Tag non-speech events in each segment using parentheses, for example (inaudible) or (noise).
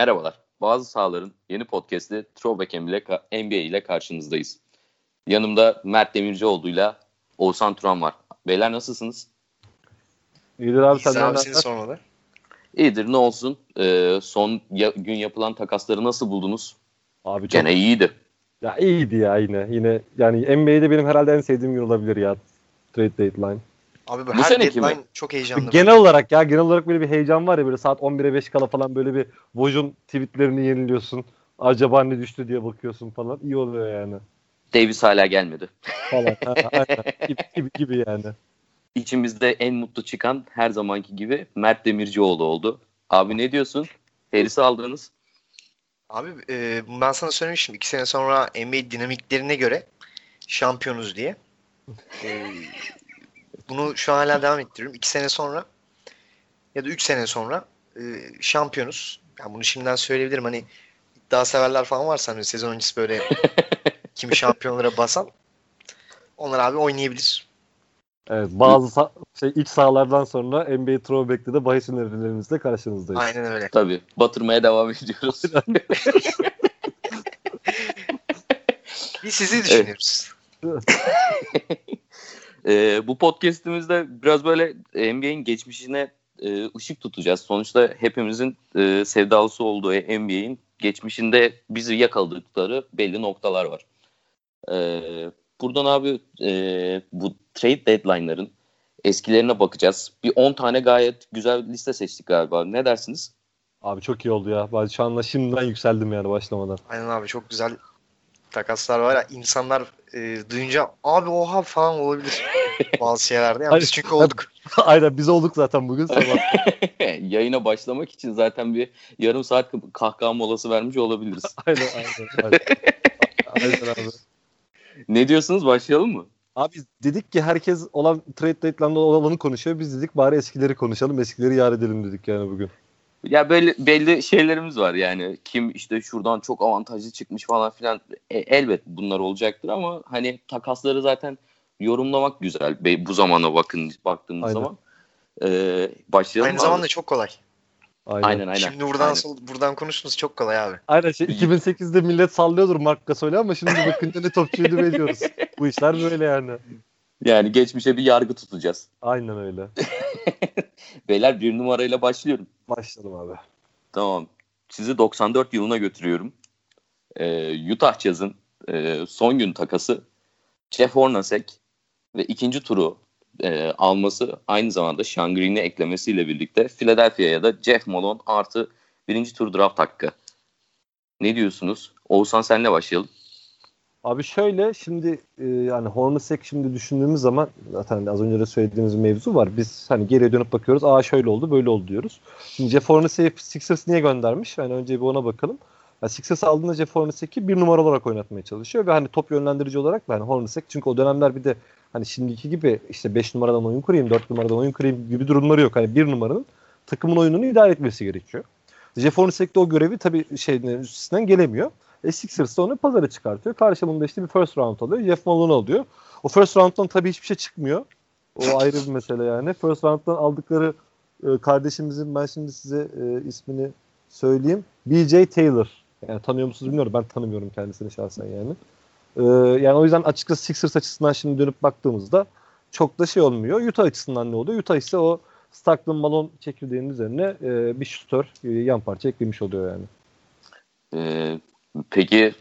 Merhabalar. Bazı sahaların yeni podcast'i Throwback NBA ile karşınızdayız. Yanımda Mert Demircioğlu'yla Oğuzhan Turan var. Beyler nasılsınız? İyidir abi sen abi seni sormalı. İyidir ne olsun. Ee, son ya, gün yapılan takasları nasıl buldunuz? Abi çok... Gene iyiydi. Ya iyiydi ya yine. Yine yani NBA'de benim herhalde en sevdiğim gün olabilir ya. Trade deadline. Abi bu, bu her deadline mi? çok heyecanlı. Genel olarak ya genel olarak böyle bir heyecan var ya böyle saat 11'e 5 kala falan böyle bir Voj'un tweetlerini yeniliyorsun. Acaba ne düştü diye bakıyorsun falan. İyi oluyor yani. Davis hala gelmedi. Falan. (laughs) ha, aynen. Gibi, gibi, gibi yani. İçimizde en mutlu çıkan her zamanki gibi Mert Demircioğlu oldu. Abi ne diyorsun? Harris'i aldınız. Abi e, ben sana söylemiştim. iki sene sonra NBA dinamiklerine göre şampiyonuz diye. E, (laughs) bunu şu an hala devam ettiriyorum. İki sene sonra ya da üç sene sonra e, şampiyonuz. Yani bunu şimdiden söyleyebilirim. Hani iddia severler falan varsa hani sezon öncesi böyle (laughs) kimi şampiyonlara basan onlar abi oynayabilir. Evet, bazı sa- şey iç sahalardan sonra NBA Throwback'te de bahis önerilerimizle karşınızdayız. Aynen öyle. Tabii. Batırmaya devam ediyoruz. (laughs) Biz sizi düşünüyoruz. (laughs) e, bu podcast'imizde biraz böyle NBA'in geçmişine e, ışık tutacağız. Sonuçta hepimizin e, sevdalısı olduğu NBA'in geçmişinde bizi yakaladıkları belli noktalar var. E, buradan abi e, bu trade deadline'ların eskilerine bakacağız. Bir 10 tane gayet güzel liste seçtik galiba. Ne dersiniz? Abi çok iyi oldu ya. Ben şu anda şimdiden yükseldim yani başlamadan. Aynen abi çok güzel takaslar var ya insanlar e, duyunca abi oha falan olabilir (laughs) bazı şeylerde. Yani biz çünkü olduk. (laughs) Aynen biz olduk zaten bugün sabah. (laughs) Yayına başlamak için zaten bir yarım saat kahkaha molası vermiş olabiliriz. aynen aynen. aynen. aynen abi. Ne diyorsunuz başlayalım mı? Abi dedik ki herkes olan trade deadline'da olanı konuşuyor. Biz dedik bari eskileri konuşalım. Eskileri yar edelim dedik yani bugün. Ya böyle belli şeylerimiz var yani. Kim işte şuradan çok avantajlı çıkmış falan filan. E, elbet bunlar olacaktır ama hani takasları zaten yorumlamak güzel. Bu zamana bakın baktığımız aynen. zaman. Ee, başlayalım Aynı abi. zamanda çok kolay. Aynen aynen. aynen. Şimdi buradan aynen. Sol, buradan konuştunuz çok kolay abi. Aynen şey 2008'de millet sallıyordur Mark Gasol'ü ama şimdi bakınca ne topçuydu biliyoruz. Bu işler böyle yani. (laughs) Yani geçmişe bir yargı tutacağız. Aynen öyle. (laughs) Beyler bir numarayla başlıyorum. Başladım abi. Tamam. Sizi 94 yılına götürüyorum. Ee, Utah Jazz'ın e, son gün takası Jeff Hornacek ve ikinci turu e, alması aynı zamanda Sean Green'i eklemesiyle birlikte Philadelphia'ya da Jeff Malone artı birinci tur draft hakkı. Ne diyorsunuz? Oğuzhan senle başlayalım. Abi şöyle şimdi e, yani Hornacek şimdi düşündüğümüz zaman zaten az önce de söylediğimiz mevzu var. Biz hani geriye dönüp bakıyoruz. Aa şöyle oldu böyle oldu diyoruz. Şimdi Jeff Hornacek'i Sixers niye göndermiş? Yani önce bir ona bakalım. Yani Sixers aldığında Jeff Hornacek'i bir numara olarak oynatmaya çalışıyor ve hani top yönlendirici olarak da hani Hornacek çünkü o dönemler bir de hani şimdiki gibi işte 5 numaradan oyun kurayım, 4 numaradan oyun kurayım gibi durumları yok. Hani bir numaranın takımın oyununu idare etmesi gerekiyor. Jeff Hornacek de o görevi tabii şeyin üstesinden gelemiyor. E Sixers onu pazara çıkartıyor. Karşılığında işte bir first round alıyor. Jeff Malone alıyor. O first round'dan tabii hiçbir şey çıkmıyor. O (laughs) ayrı bir mesele yani. First round'dan aldıkları e, kardeşimizin ben şimdi size e, ismini söyleyeyim. BJ Taylor. Yani tanıyor musunuz bilmiyorum. Ben tanımıyorum kendisini şahsen yani. E, yani o yüzden açıkçası Sixers açısından şimdi dönüp baktığımızda çok da şey olmuyor. Utah açısından ne oluyor? Utah ise o Stockton Malone çekirdeğinin üzerine e, bir şutör, e, yan parça eklemiş oluyor yani. Ee, Peki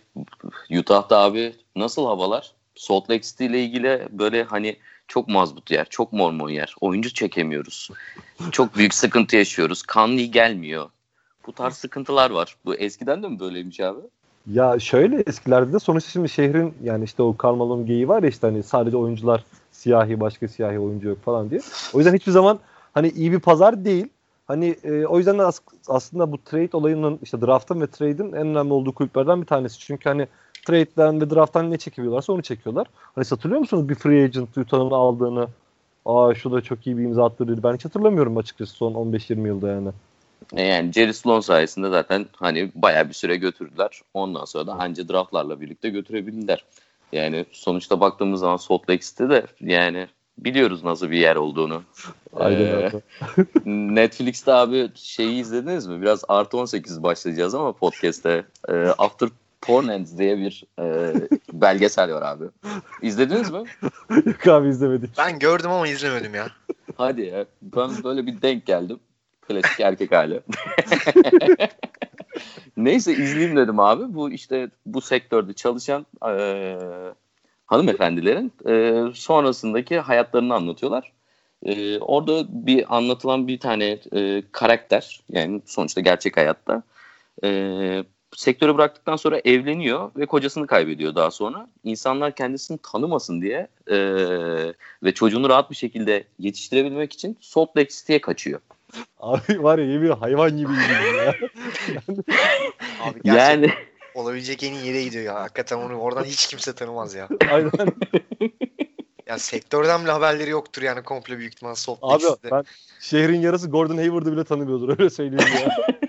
Utah'da abi nasıl havalar? Salt Lake City ile ilgili böyle hani çok mazbut yer, çok mormon yer. Oyuncu çekemiyoruz. Çok büyük sıkıntı yaşıyoruz. Kanlı gelmiyor. Bu tarz sıkıntılar var. Bu eskiden de mi böyleymiş abi? Ya şöyle eskilerde de sonuçta şimdi şehrin yani işte o Karmalon geyi var ya işte hani sadece oyuncular siyahi başka siyahi oyuncu yok falan diye. O yüzden hiçbir zaman hani iyi bir pazar değil. Hani e, o yüzden de as- aslında bu trade olayının işte draft'ın ve trade'in en önemli olduğu kulüplerden bir tanesi. Çünkü hani trade'den ve draft'tan ne çekiyorlarsa onu çekiyorlar. Hani hatırlıyor musunuz bir free agent Utah'ın aldığını? Aa şu da çok iyi bir imza attırdı. Ben hiç hatırlamıyorum açıkçası son 15-20 yılda yani. E, yani Jerry Sloan sayesinde zaten hani bayağı bir süre götürdüler. Ondan sonra da anca draftlarla birlikte götürebildiler. Yani sonuçta baktığımız zaman Salt Lake City'de yani biliyoruz nasıl bir yer olduğunu. Aynen ee, (laughs) Netflix'te abi şeyi izlediniz mi? Biraz artı 18 başlayacağız ama podcast'te. Ee, After Pornends diye bir e, belgesel var abi. İzlediniz mi? (laughs) Yok abi izlemedik. Ben gördüm ama izlemedim ya. Hadi ya. Ben böyle bir denk geldim. Klasik erkek hali. (laughs) Neyse izleyeyim dedim abi. Bu işte bu sektörde çalışan e, hanımefendilerin e, sonrasındaki hayatlarını anlatıyorlar. E, orada bir anlatılan bir tane e, karakter yani sonuçta gerçek hayatta e, sektörü bıraktıktan sonra evleniyor ve kocasını kaybediyor daha sonra. İnsanlar kendisini tanımasın diye e, ve çocuğunu rahat bir şekilde yetiştirebilmek için Salt Lake City'ye kaçıyor. Abi var ya yemin hayvan gibi ya. Abi yani olabilecek en iyi yere gidiyor ya. Hakikaten onu oradan hiç kimse tanımaz ya. (laughs) Aynen. yani sektörden bile haberleri yoktur yani komple büyük ihtimal Abi ben şehrin yarısı Gordon Hayward'ı bile tanımıyordur öyle söyleyeyim ya. (laughs)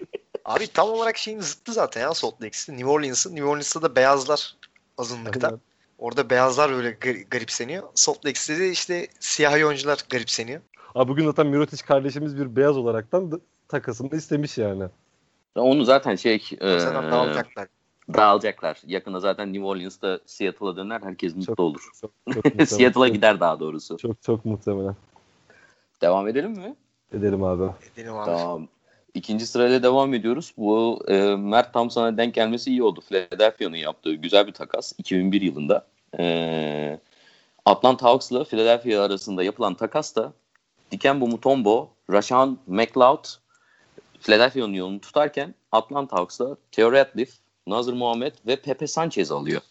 (laughs) Abi tam olarak şeyin zıttı zaten ya Salt Lake City. New Orleans'ın. New Orleans'ta da beyazlar azınlıkta. Aynen. Orada beyazlar böyle garipseniyor. Salt Lake City'de işte siyahi oyuncular garipseniyor. Abi bugün zaten Mirotic kardeşimiz bir beyaz olaraktan da takasını istemiş yani. Onu zaten şey... E, dağılacaklar. Dağılacaklar. Yakında zaten New Orleans'ta Seattle'a döner. Herkes mutlu çok, olur. Çok, çok (laughs) Seattle'a gider daha doğrusu. Çok çok muhtemelen. Devam edelim mi? Edelim abi. Edelim abi. Tamam. İkinci sırayla devam ediyoruz. Bu e, Mert Thompson'a denk gelmesi iyi oldu. Philadelphia'nın yaptığı güzel bir takas 2001 yılında. E, Atlanta Hawks'la Philadelphia arasında yapılan takas da Dikembe Mutombo, Rashawn McLeod Philadelphia'nın yolunu tutarken Atlanta Hawks'la Theo Ratliff, Nazır Muhammed ve Pepe Sanchez alıyor.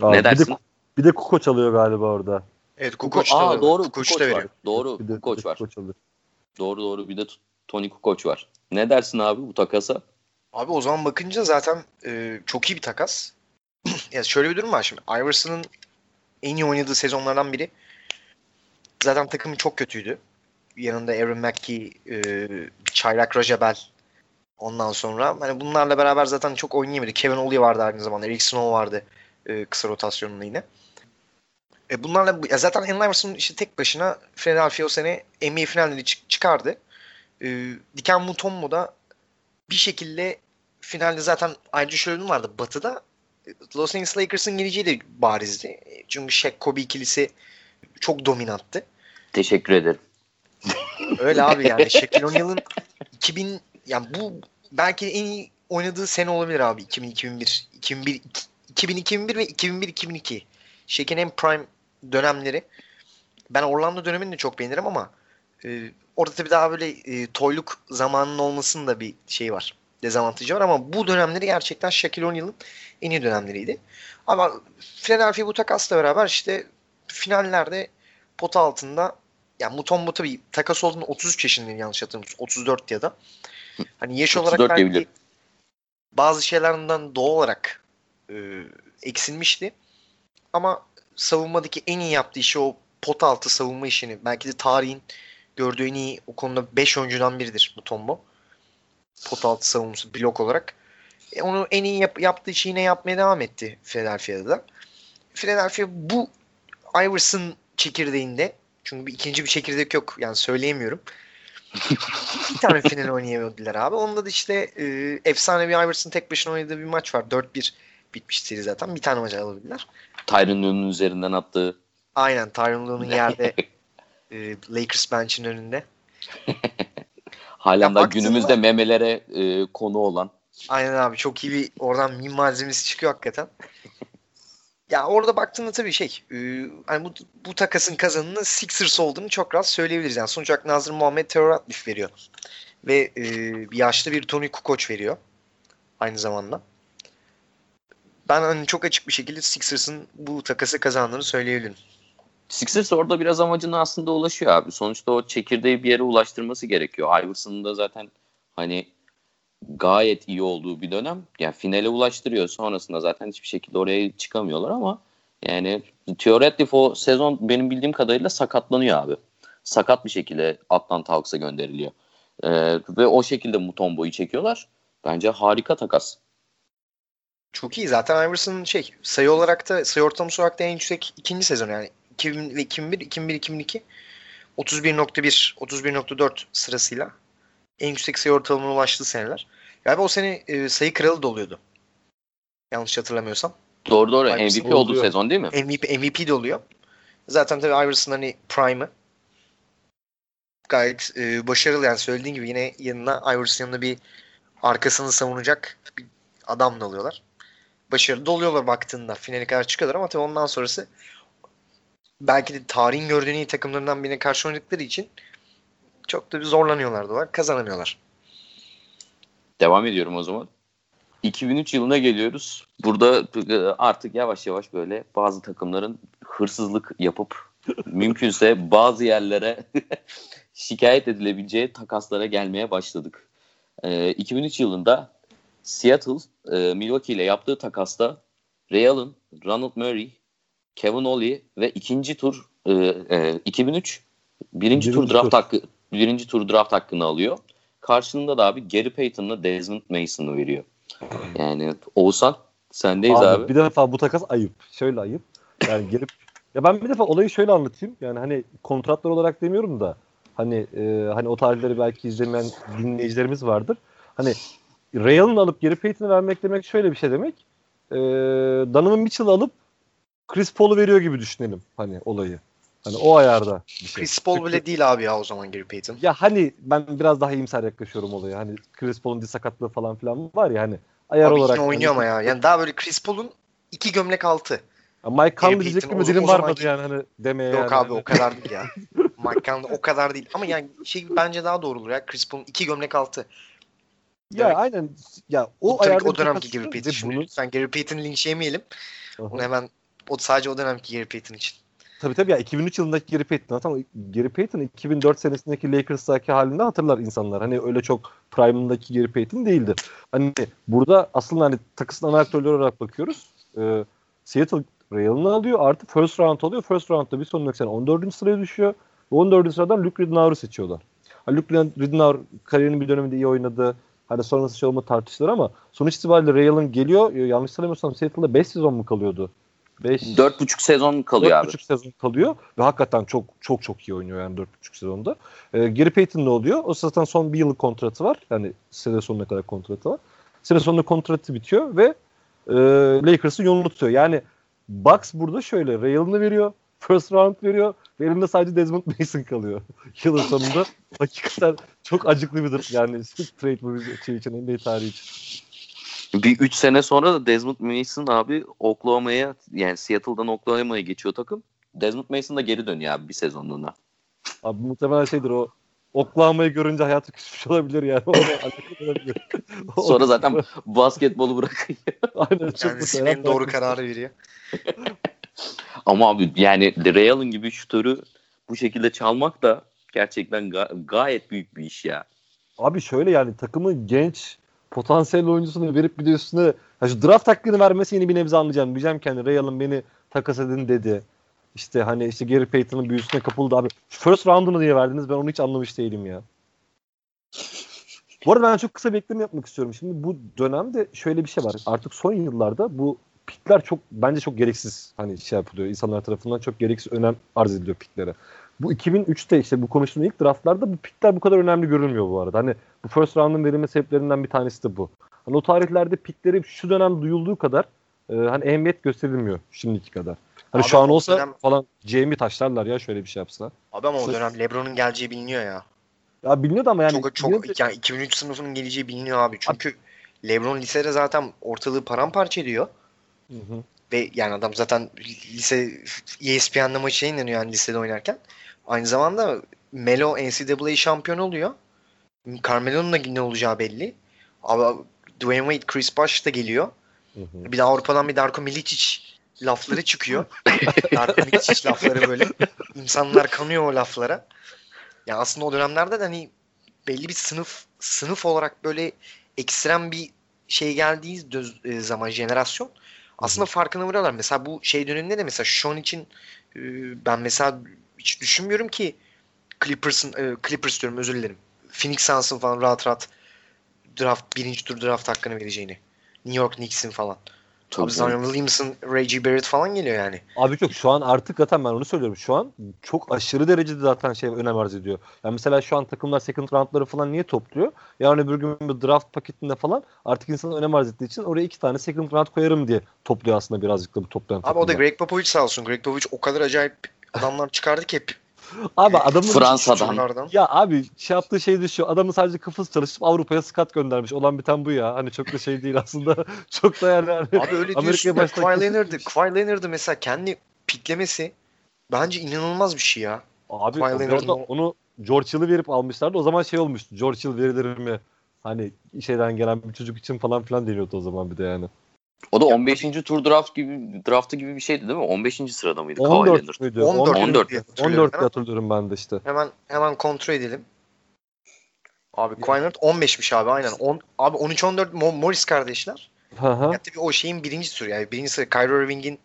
Abi, ne dersin? Bir de, bir de Kukoc alıyor galiba orada. Evet Kukoc da Aa, doğru Kukoc da veriyor. Doğru bir de, Kukoc var. Kukoc alıyor. Doğru doğru bir de Tony Kukoc var. Ne dersin abi bu takasa? Abi o zaman bakınca zaten e, çok iyi bir takas. (clears throat) ya şöyle bir durum var şimdi. Iverson'ın en iyi oynadığı sezonlardan biri. Zaten takımı çok kötüydü. Yanında Aaron Mackey, e, Çaylak Rajabel ondan sonra. Hani bunlarla beraber zaten çok oynayamadı. Kevin Ollie vardı aynı zamanda. Eric Snow vardı e, kısa rotasyonunda yine. E bunlarla ya zaten Allen Iverson işte tek başına Philadelphia o sene NBA finalleri çık- çıkardı. E, Diken Mutombo da bir şekilde finalde zaten ayrıca şöyle vardı. Batı'da Los Angeles Lakers'ın geleceği de barizdi. Çünkü Shaq Kobe ikilisi çok dominanttı. Teşekkür ederim. Öyle abi yani (laughs) Shaquille O'Neal'ın 2000 yani bu belki en iyi oynadığı sene olabilir abi 2000 2001 2001 2000 2001 ve 2001 2002. Shaq'in en prime dönemleri. Ben Orlando dönemini de çok beğenirim ama e, orada tabii daha böyle e, toyluk zamanının olmasının da bir şey var. Dezavantajı var ama bu dönemleri gerçekten Shaquille O'Neal'ın en iyi dönemleriydi. Ama Philadelphia bu takasla beraber işte finallerde pota altında yani Mutombo tabii takas olduğunda 33 yaşındayım yanlış hatırlamıyorsam. 34 ya da. Hani yaş olarak belki diyebilirim. bazı şeylerden doğal olarak e, eksilmişti. Ama savunmadaki en iyi yaptığı işi o pot altı savunma işini. Belki de tarihin gördüğü en iyi o konuda 5 oyuncudan biridir Mutombo. Pot altı savunması blok olarak. E, onu en iyi yap, yaptığı işi yine yapmaya devam etti Philadelphia'da da. Philadelphia bu Iverson çekirdeğinde çünkü bir ikinci bir çekirdek yok. Yani söyleyemiyorum. bir tane (laughs) final oynayamadılar abi. Onda da işte e, efsane bir Iverson tek başına oynadığı bir maç var. 4-1 bitmiş seri zaten. Bir tane maç alabildiler. Tyron Lue'nun üzerinden attığı. Aynen Tyron Lue'nun (laughs) yerde e, Lakers bench'in önünde. (laughs) Halen daha günümüzde memelere e, konu olan. Aynen abi çok iyi bir oradan mim malzemesi çıkıyor hakikaten. Ya orada baktığında tabii şey e, hani bu, bu takasın kazanını Sixers olduğunu çok rahat söyleyebiliriz. Yani sonuç olarak Nazır Muhammed Terör Atlif veriyor. Ve e, yaşlı bir Tony Kukoc veriyor. Aynı zamanda. Ben hani çok açık bir şekilde Sixers'ın bu takası kazandığını söyleyebilirim. Sixers orada biraz amacına aslında ulaşıyor abi. Sonuçta o çekirdeği bir yere ulaştırması gerekiyor. Iverson'ın da zaten hani gayet iyi olduğu bir dönem. Yani finale ulaştırıyor. Sonrasında zaten hiçbir şekilde oraya çıkamıyorlar ama yani Theoretic o sezon benim bildiğim kadarıyla sakatlanıyor abi. Sakat bir şekilde Atlanta Hawks'a gönderiliyor. Ee, ve o şekilde Mutombo'yu çekiyorlar. Bence harika takas. Çok iyi. Zaten Iverson şey sayı olarak da sayı ortalaması olarak da en yüksek ikinci sezon yani 2000 ve 2001, 2001, 2002 31.1, 31.4 sırasıyla en yüksek sayı ortalamına ulaştığı seneler. Galiba o sene e, sayı kralı da oluyordu. Yanlış hatırlamıyorsam. Doğru doğru Iverson MVP olduğu oluyor. sezon değil mi? MVP, MVP de oluyor. Zaten tabii Iverson hani prime'ı gayet e, başarılı yani söylediğin gibi yine yanına Iverson yanına bir arkasını savunacak bir adam da alıyorlar. Başarılı oluyorlar baktığında. Finale kadar çıkıyorlar ama tabii ondan sonrası belki de tarihin gördüğün iyi takımlarından birine karşı oynadıkları için çok da bir zorlanıyorlar da var. Kazanamıyorlar. Devam ediyorum o zaman. 2003 yılına geliyoruz. Burada e, artık yavaş yavaş böyle bazı takımların hırsızlık yapıp (laughs) mümkünse bazı yerlere (laughs) şikayet edilebileceği takaslara gelmeye başladık. E, 2003 yılında Seattle e, Milwaukee ile yaptığı takasta Ray Allen, Ronald Murray, Kevin Ollie ve ikinci tur e, e, 2003 birinci, tur Birinci draft tur. hakkı birinci tur draft hakkını alıyor. Karşılığında da abi Gary Payton'la Desmond Mason'ı veriyor. Yani Oğuzhan sendeyiz Abi, abi. Bir defa bu takas ayıp. Şöyle ayıp. Yani gelip (laughs) ya ben bir defa olayı şöyle anlatayım. Yani hani kontratlar olarak demiyorum da hani e, hani o tarihleri belki izlemeyen dinleyicilerimiz vardır. Hani Allen'ı alıp Gary Payton'ı vermek demek şöyle bir şey demek. E, Donovan Mitchell'ı alıp Chris Paul'u veriyor gibi düşünelim hani olayı. Hani o ayarda bir şey. Chris Paul bile değil abi ya o zaman Gary Payton. Ya hani ben biraz daha iyimser yaklaşıyorum olaya. Hani Chris Paul'un diz sakatlığı falan filan var ya hani ayar Abi olarak. yine oynuyor hani, ama ya. Yani daha böyle Chris Paul'un iki gömlek altı. Ya Mike Conley Payton diyecek mi dilim varmadı yani hani demeye Yok yani. abi o kadar değil ya. Mike Conley o kadar değil. Ama yani şey bence daha doğru olur ya. Chris Paul'un iki gömlek altı. Ya Evet. aynen ya o tabii ayarda ki o dönemki Gary Payton. Bunu- lütfen Gary Payton'ı linçleyemeyelim. Aha. Onu hemen o sadece o dönemki Gary Payton için. Tabii tabii ya 2003 yılındaki Gary Payton ama Gary Payton 2004 senesindeki Lakers'taki halinde hatırlar insanlar. Hani öyle çok prime'ındaki Gary Payton değildi. Hani burada aslında hani takısın ana aktörleri olarak bakıyoruz. Ee, Seattle Ray Allen'ı alıyor artı first round alıyor. First round'da bir sonraki sene 14. sıraya düşüyor. Ve 14. sıradan Luke Ridnour'u seçiyorlar. Hani Luke Ridnour kariyerinin bir döneminde iyi oynadı. Hani sonrası şey olma tartışılır ama sonuç itibariyle Ray Allen geliyor. Yanlış hatırlamıyorsam Seattle'da 5 sezon mu kalıyordu? 5 Dört buçuk sezon kalıyor abi. 4,5 sezon kalıyor ve hakikaten çok çok çok iyi oynuyor yani 4,5 sezonda. Ee, Gary Payton ne oluyor? O zaten son bir yıllık kontratı var. Yani sene sonuna kadar kontratı var. Sene sonunda kontratı bitiyor ve e, Lakers'ın yolunu tutuyor. Yani Bucks burada şöyle Ray Allen'ı veriyor. First round veriyor. Ve elinde sadece Desmond Mason kalıyor. (laughs) Yılın sonunda hakikaten çok acıklı bir dur- yani (laughs) trade bu şey için NBA tarihi için. Bir 3 sene sonra da Desmond Mason abi Oklahoma'ya yani Seattle'dan Oklahoma'ya geçiyor takım. Desmond Mason da geri dönüyor abi bir sezonluğuna. Abi muhtemelen şeydir o Oklahoma'yı görünce hayatı küsmüş olabilir yani. Olabilir. (laughs) Sonra zaten basketbolu bırakıyor. (laughs) Aynen çok Kendisi muhtemelen en doğru kararı veriyor. (laughs) Ama abi yani Ray Allen gibi şutörü bu şekilde çalmak da gerçekten ga- gayet büyük bir iş ya. Abi şöyle yani takımın genç potansiyel oyuncusunu verip bir de üstüne ya şu draft hakkını vermesi yeni bir nebze anlayacağım. Diyeceğim ki hani Ray Allen beni takas edin dedi. İşte hani işte Gary Payton'ın büyüsüne kapıldı abi. Şu first round'unu niye verdiniz ben onu hiç anlamış değilim ya. Bu arada ben çok kısa bir ekleme yapmak istiyorum. Şimdi bu dönemde şöyle bir şey var. Artık son yıllarda bu pikler çok bence çok gereksiz hani şey yapılıyor. İnsanlar tarafından çok gereksiz önem arz ediliyor piklere. Bu 2003'te işte bu konuştuğum ilk draftlarda bu pikler bu kadar önemli görülmüyor bu arada. Hani bu first round'un verilme sebeplerinden bir tanesi de bu. Hani o tarihlerde pikleri şu dönem duyulduğu kadar e, hani ehemmiyet gösterilmiyor şimdiki kadar. Hani Abi şu an olsa dönem- falan Jamie taşlarlar ya şöyle bir şey yapsa. Abi ama o dönem LeBron'un geleceği biliniyor ya. Ya biliniyordu ama yani çok çok de- yani 2003 sınıfının geleceği biliniyor abi. Çünkü LeBron lisede zaten ortalığı paramparça ediyor. Hı hı. Ve yani adam zaten lise ESPN'de maçı yayınlanıyor yani lisede oynarken. Aynı zamanda Melo NCAA şampiyon oluyor. Carmelo'nun da ne olacağı belli. Ama Dwayne Wade, Chris Bosh da geliyor. Hı hı. Bir de Avrupa'dan bir Darko Milicic lafları çıkıyor. (laughs) Darko Milicic lafları böyle. İnsanlar kanıyor o laflara. Ya aslında o dönemlerde de hani belli bir sınıf sınıf olarak böyle ekstrem bir şey geldiği e, zaman jenerasyon aslında farkına varıyorlar. Mesela bu şey döneminde de mesela Sean için e, ben mesela hiç düşünmüyorum ki Clippers'ın e, Clippers diyorum özür dilerim. Phoenix Suns'ın falan rahat rahat draft birinci tur draft hakkını vereceğini. New York Knicks'in falan. Çok Abi Zion Williamson, Reggie Barrett falan geliyor yani. Abi yok şu an artık zaten ben onu söylüyorum. Şu an çok aşırı derecede zaten şey önem arz ediyor. Yani mesela şu an takımlar second roundları falan niye topluyor? Yani bir gün bir draft paketinde falan artık insan önem arz ettiği için oraya iki tane second round koyarım diye topluyor aslında birazcık da bu toplayan Abi takımlar. o da Greg Popovich sağ olsun. Greg Popovich o kadar acayip adamlar çıkardı ki hep. Abi adamın Fransa'dan. Ya abi şey yaptığı şey de şu adamın sadece kafası çalışıp Avrupa'ya skat göndermiş. Olan biten bu ya. Hani çok da şey değil aslında. (laughs) çok da yani. hani Abi öyle Amerika'ya diyorsun Kawhi Leonard'ı, Kawhi Leonard'ı mesela kendi piklemesi bence inanılmaz bir şey ya. Abi Kawhi bu Leonard'ın arada o- onu George Hill'ı verip almışlardı. O zaman şey olmuştu. George Hill verilir mi? Hani şeyden gelen bir çocuk için falan filan deniyordu o zaman bir de yani. O da 15. tur draft gibi draftı gibi bir şeydi değil mi? 15. sırada mıydı Kawhi 14 Leonard? müydü? 14, 14. diye hatırlıyorum 14 ben. diye hatırlıyorum ben de işte. Hemen hemen kontrol edelim. Abi Leonard 15'miş abi aynen. 10, abi 13-14 Mo- Morris kardeşler. Hı hı. Ya tabii o şeyin birinci turu yani birinci sıra Kyrie Irving'in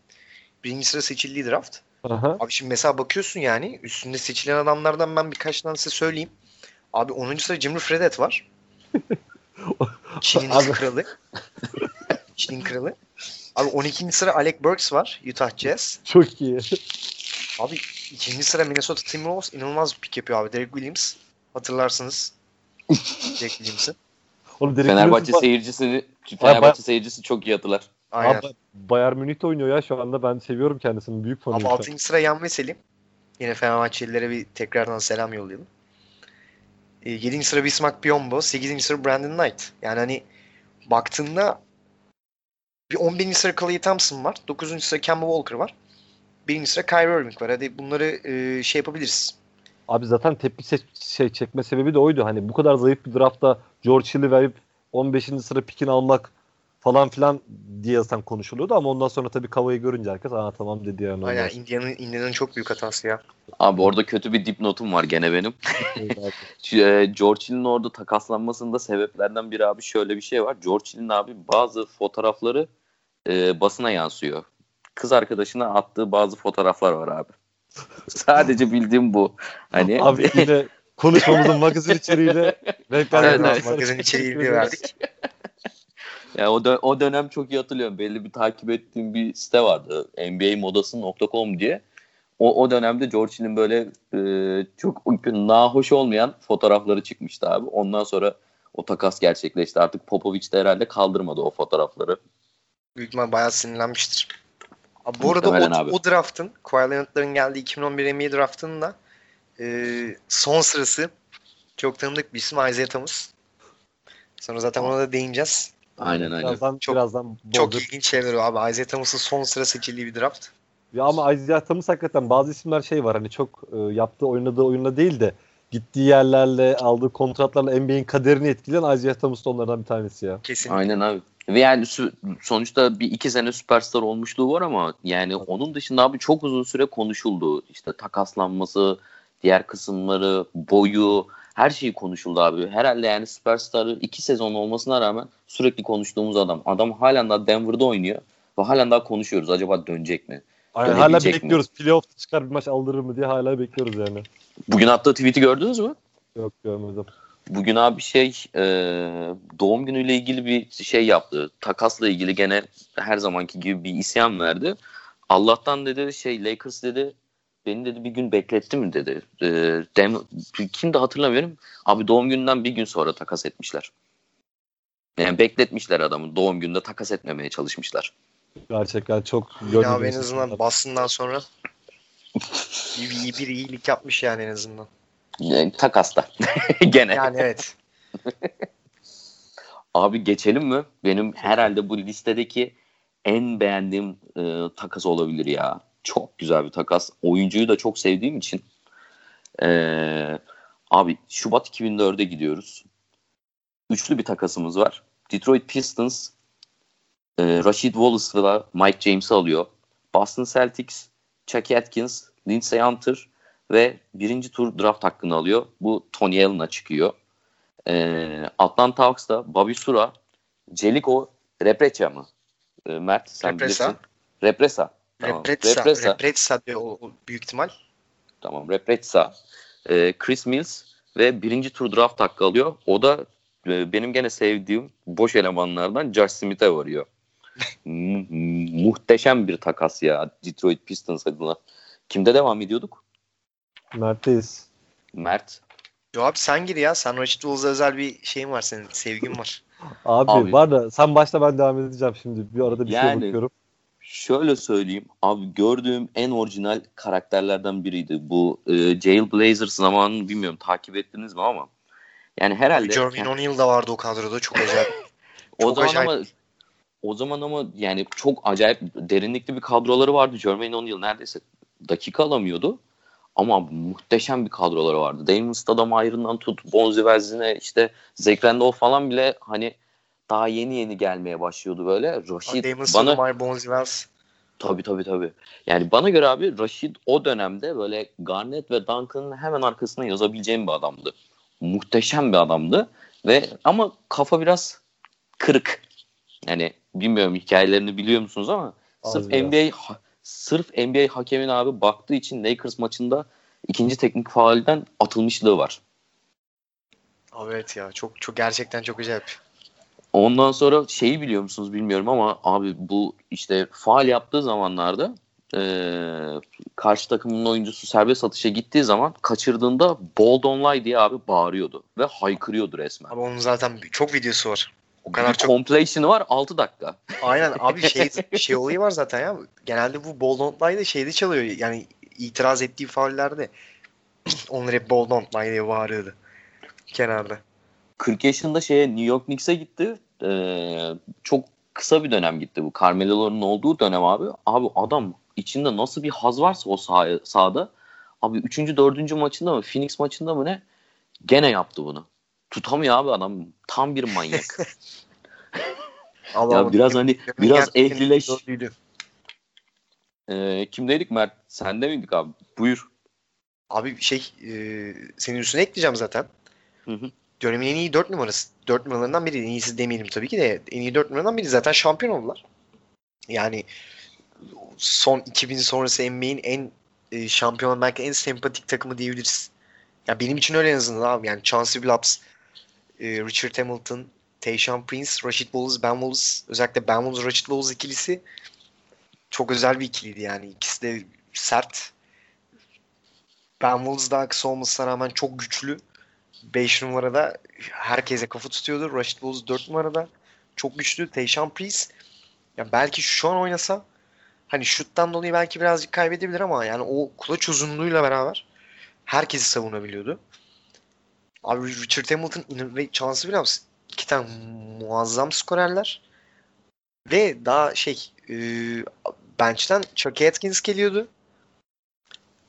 birinci sıra seçildiği draft. hı hı. Abi şimdi mesela bakıyorsun yani üstünde seçilen adamlardan ben birkaç tane size söyleyeyim. Abi 10. sıra Jimmy Fredette var. (laughs) Çin'in kralı. (laughs) Çin'in (laughs) kralı. Abi 12. sıra Alec Burks var. Utah Jazz. Çok iyi. Abi ikinci sıra Minnesota Timberwolves inanılmaz bir pick yapıyor abi. Derek Williams. Hatırlarsınız. (laughs) Derek Williams'ı. Oğlum Derek Fenerbahçe Williams- seyircisi Fenerbahçe seyircisi çok iyi hatırlar. Aynen. Abi, Bayern Münih'te oynuyor ya şu anda. Ben seviyorum kendisini. Büyük Abi fanıyım. 6. sıra Yan Veseli. Yine Fenerbahçelilere bir tekrardan selam yollayalım. 7. sıra Bismarck Biyombo. 8. sıra Brandon Knight. Yani hani baktığında bir 11. sıra Klay Thompson var. 9. sıra Kemba Walker var. 1. sıra Kyrie Irving var. Hadi bunları e, şey yapabiliriz. Abi zaten tepki se- şey çekme sebebi de oydu. Hani bu kadar zayıf bir draftta George Hill'i verip 15. sıra pikini almak falan filan diye zaten konuşuluyordu ama ondan sonra tabii Kava'yı görünce herkes aa tamam dedi yani. Aynen Indiana'nın Indiana'nın çok büyük hatası ya. Abi orada kötü bir dipnotum var gene benim. (laughs) e, George Hill'in orada takaslanmasında sebeplerden biri abi şöyle bir şey var. George Hill'in abi bazı fotoğrafları e, basına yansıyor. Kız arkadaşına attığı bazı fotoğraflar var abi. (laughs) Sadece bildiğim bu. Hani (laughs) Abi yine konuşmamızın magazin (laughs) içeriğiyle rehber Evet, evet. Magazin içeriğini verdik. Ya o, dö- o dönem çok iyi hatırlıyorum. Belli bir takip ettiğim bir site vardı. NBAmodası.com diye. O, o dönemde George Hill'in böyle e, çok nahoş olmayan fotoğrafları çıkmıştı abi. Ondan sonra o takas gerçekleşti. Artık Popovic de herhalde kaldırmadı o fotoğrafları. Büyük ihtimal bayağı sinirlenmiştir. Abi bu arada Muhtemelen o, abi. o draftın, Kawhi Leonard'ların geldiği 2011 NBA draftının da e, son sırası çok tanıdık bir isim Isaiah Thomas. Sonra zaten ona da değineceğiz. Aynen aynen. Birazdan, Çok- birazdan Çok ilginç şeyler o abi. Isaiah Thomas'ın son sıra seçildiği bir draft. Ya ama Isaiah Thomas hakikaten bazı isimler şey var hani çok e, yaptığı oynadığı oyunla değil de gittiği yerlerle aldığı kontratlarla NBA'in kaderini etkileyen Isaiah Thomas da onlardan bir tanesi ya. Kesin. Aynen abi. Ve yani sonuçta bir iki sene süperstar olmuşluğu var ama yani onun dışında abi çok uzun süre konuşuldu. İşte takaslanması, diğer kısımları, boyu, her şeyi konuşuldu abi. Herhalde yani süperstarı iki sezon olmasına rağmen sürekli konuştuğumuz adam. Adam halen daha Denver'da oynuyor ve halen daha konuşuyoruz. Acaba dönecek mi? Aynen, hala bekliyoruz. Playoff'ta çıkar bir maç aldırır mı diye hala bekliyoruz yani. Bugün attığı tweet'i gördünüz mü? Yok görmedim. Bugün abi şey e, doğum günüyle ilgili bir şey yaptı. Takasla ilgili gene her zamanki gibi bir isyan verdi. Allah'tan dedi şey Lakers dedi beni dedi bir gün bekletti mi dedi. E, Dem kim de hatırlamıyorum. Abi doğum gününden bir gün sonra takas etmişler. Yani bekletmişler adamı. Doğum gününde takas etmemeye çalışmışlar. Gerçekten çok abi en azından Boston'dan sonra (laughs) bir, bir iyilik yapmış yani en azından. Yani, takasta. (laughs) gene. Yani evet. (laughs) Abi geçelim mi? Benim herhalde bu listedeki en beğendiğim e, takas olabilir ya. Çok güzel bir takas. Oyuncuyu da çok sevdiğim için. E, abi Şubat 2004'e gidiyoruz. Üçlü bir takasımız var. Detroit Pistons e, Rashid Wallace'la Mike James'i alıyor. Boston Celtics Chuck Atkins, Lindsey Hunter ve birinci tur draft hakkını alıyor. Bu Tony Allen'a çıkıyor. Ee, Atlanta Hawks'ta Bobby Sura, Celiko Repreça mı? Ee, Mert sen Represa. bilirsin. Represa. Tamam. Represa. Represa. Represa diyor o, o büyük ihtimal. Tamam. Represa. Ee, Chris Mills ve birinci tur draft hakkı alıyor. O da e, benim gene sevdiğim boş elemanlardan Josh Smith'e varıyor. (laughs) Mu- muhteşem bir takas ya Detroit Pistons adına. Kimde devam ediyorduk? Mert'teyiz. Mert. Yo abi sen gir ya. Sen Rashid Wallace'a özel bir şeyin var senin. Sevgin var. (laughs) Abi, Abi- var da sen başla ben devam edeceğim şimdi. Bir arada bir şey Yani- bakıyorum. Şöyle söyleyeyim. Abi gördüğüm en orijinal karakterlerden biriydi. Bu e, Jailblazers zamanını bilmiyorum takip ettiniz mi ama. Yani herhalde Jermaine O'Neal da vardı o kadroda. Çok acayip. (laughs) o çok zaman acayip. ama o zaman ama yani çok acayip derinlikli bir kadroları vardı. Jermaine O'Neal neredeyse dakika alamıyordu. Ama muhteşem bir kadroları vardı. Damon Stoudemire'ından tut, Bonzi Wellesley'ine işte Zach Randolph falan bile hani daha yeni yeni gelmeye başlıyordu böyle. Rashid Damon bana Stoudemire, Bonzi Wells. Tabii tabii tabii. Yani bana göre abi Rashid o dönemde böyle Garnett ve Duncan'ın hemen arkasına yazabileceğim bir adamdı. Muhteşem bir adamdı ve ama kafa biraz kırık. Yani bilmiyorum hikayelerini biliyor musunuz ama Az sırf biraz. NBA sırf NBA hakemin abi baktığı için Lakers maçında ikinci teknik faulden atılmışlığı var. Evet ya. Çok çok gerçekten çok acayip. Ondan sonra şeyi biliyor musunuz bilmiyorum ama abi bu işte faal yaptığı zamanlarda eee, karşı takımın oyuncusu serbest atışa gittiği zaman kaçırdığında bold online diye abi bağırıyordu ve haykırıyordu resmen. Abi onun zaten çok videosu var. O bir kadar çok. completion'ı var 6 dakika. Aynen abi şey (laughs) şey olayı var zaten ya. Genelde bu ball don't lie'de şeyde çalıyor. Yani itiraz ettiği faullerde (clears throat) onları hep ball don't lie diye bağırıyordu. Kenarda. 40 yaşında şeye New York Knicks'e gitti. Eee, çok kısa bir dönem gitti bu. Carmelo'nun olduğu dönem abi. Abi adam içinde nasıl bir haz varsa o sahaya, sahada. Abi 3. 4. maçında mı Phoenix maçında mı ne? Gene yaptı bunu. Tutamıyor abi adam. Tam bir manyak. (laughs) Ya biraz hani biraz ehlileş. Ee, kimdeydik Mert? Sende miydik abi? Buyur. Abi şey e, senin üstüne ekleyeceğim zaten. Hı hı. Dönemin en iyi 4 numarası. 4 numaralarından biri. En iyisi demeyelim tabii ki de. En iyi 4 numaralarından biri. Zaten şampiyon oldular. Yani son 2000 sonrası NBA'in en e, şampiyon belki en sempatik takımı diyebiliriz. Ya benim için öyle en azından abi. Yani Chauncey Billups, e, Richard Hamilton, Tayshaun Prince, Rashid Wallace, Ben Wallace. Özellikle Ben Wallace, Rashid Wallace ikilisi çok özel bir ikiliydi yani. İkisi de sert. Ben Wallace daha kısa olmasına rağmen çok güçlü. 5 numarada herkese kafa tutuyordu. Rashid Wallace 4 numarada çok güçlü. Tayshaun Prince ya belki şu an oynasa hani şuttan dolayı belki birazcık kaybedebilir ama yani o kulaç uzunluğuyla beraber herkesi savunabiliyordu. Abi Richard Hamilton ve Chance Williams iki tane muazzam skorerler. Ve daha şey e, bench'ten Chuck Atkins geliyordu.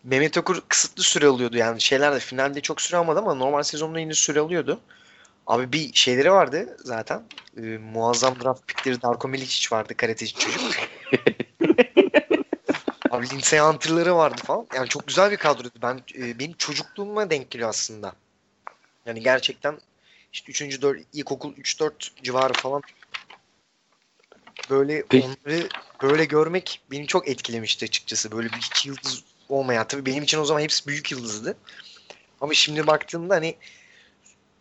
Mehmet Okur kısıtlı süre alıyordu yani şeylerde finalde çok süre almadı ama normal sezonda yine süre alıyordu. Abi bir şeyleri vardı zaten. E, muazzam draft pickleri Darko Milicic vardı karateci çocuk. (laughs) Abi Lindsey Hunter'ları vardı falan. Yani çok güzel bir kadroydu. Ben e, benim çocukluğuma denk geliyor aslında. Yani gerçekten işte 3. 4 ilkokul 3-4 civarı falan böyle Peki. onları böyle görmek beni çok etkilemişti açıkçası. Böyle bir iki yıldız olmayan tabii benim için o zaman hepsi büyük yıldızdı. Ama şimdi baktığımda hani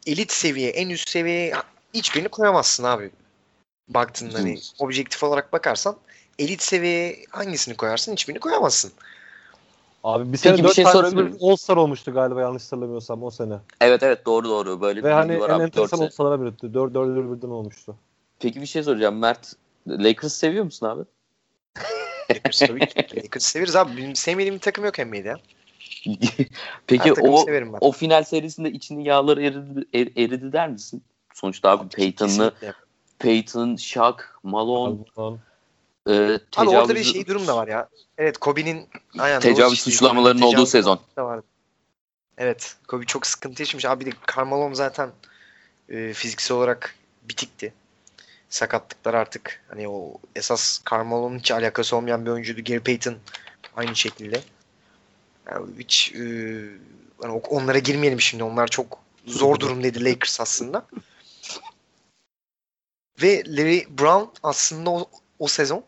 elit seviye, en üst seviyeye hiçbirini koyamazsın abi. Baktığında hani objektif olarak bakarsan elit seviyeye hangisini koyarsın? Hiçbirini koyamazsın. Abi bir sene Peki, bir dört şey tanesi sorabilir miyim? All Star olmuştu galiba yanlış hatırlamıyorsam o sene. Evet evet doğru doğru. Böyle Ve bir hani var en abi. Enteresan sene. All Star'lara biritti. Dört, dördü birden olmuştu. Peki bir şey soracağım. Mert Lakers seviyor musun abi? (laughs) Lakers tabii ki. Lakers severiz abi. Benim sevmediğim bir takım yok NBA'de ya. (laughs) Peki o o final serisinde içinin yağları eridi, er- eridi der misin? Sonuçta abi Peyton'lı Kesinlikle. Peyton, Shaq, Malone, Falan. E, Abi orada bir tecavüz- şey durum da var ya. Evet Kobe'nin aynen Tecavüz suçlamalarının Kobe'nin olduğu tecavüz sezon. da vardı. Evet. Kobe çok sıkıntı yaşamış. Abi de Carmelo zaten e, fiziksel olarak bitikti. Sakatlıklar artık hani o esas Carmelo'nun hiç alakası olmayan bir oyuncuydu. Gary Payton aynı şekilde. Yani hiç e, hani onlara girmeyelim şimdi. Onlar çok zor durumdaydı Lakers aslında. Ve Larry Brown aslında o, o sezon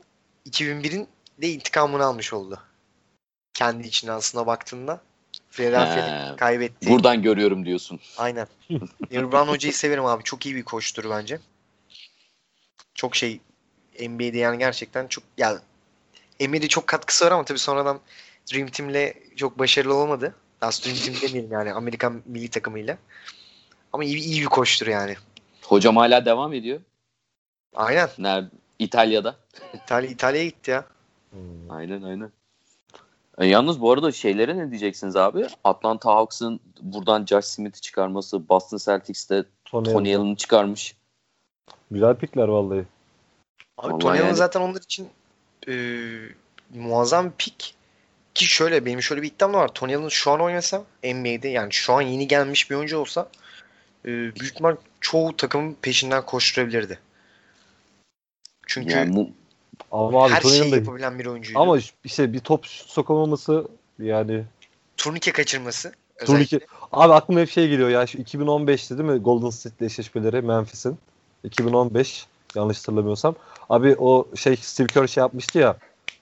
2001'in de intikamını almış oldu. Kendi içine aslında baktığında. Philadelphia'nın kaybettiği. Buradan görüyorum diyorsun. Aynen. (laughs) Brown hocayı severim abi. Çok iyi bir koçtur bence. Çok şey NBA'de yani gerçekten çok yani NBA'de çok katkısı var ama tabii sonradan Dream Team'le çok başarılı olamadı. Aslında Dream Team demeyelim yani Amerikan milli takımıyla. Ama iyi, iyi bir koçtur yani. Hocam hala devam ediyor. Aynen. Nerede? İtalya'da. İtalya, İtalya'ya gitti ya. Hmm. Aynen aynen. E, yalnız bu arada şeylere ne diyeceksiniz abi? Atlanta Hawks'ın buradan Josh Smith'i çıkarması, Boston Celtics'te Tony, Tony Allen. Allen'ı çıkarmış. Güzel pikler vallahi. Abi Vallahi Tony Allen yani- zaten onlar için e, muazzam bir pik. Ki şöyle benim şöyle bir iddiam da var. Tony Allen şu an oynasa NBA'de yani şu an yeni gelmiş bir oyuncu olsa e, büyük ihtimal çoğu takımın peşinden koşturabilirdi. Çünkü Yani mu- Ama abi her şeyi da yapabilen bir oyuncuydu. ama işte bir top sokamaması yani Turnike kaçırması Turnike. Abi aklıma hep şey geliyor ya şu 2015'ti değil mi Golden State'le eşleşmeleri Memphis'in. 2015 yanlış hatırlamıyorsam. Abi o şey Steve Kerr şey yapmıştı ya.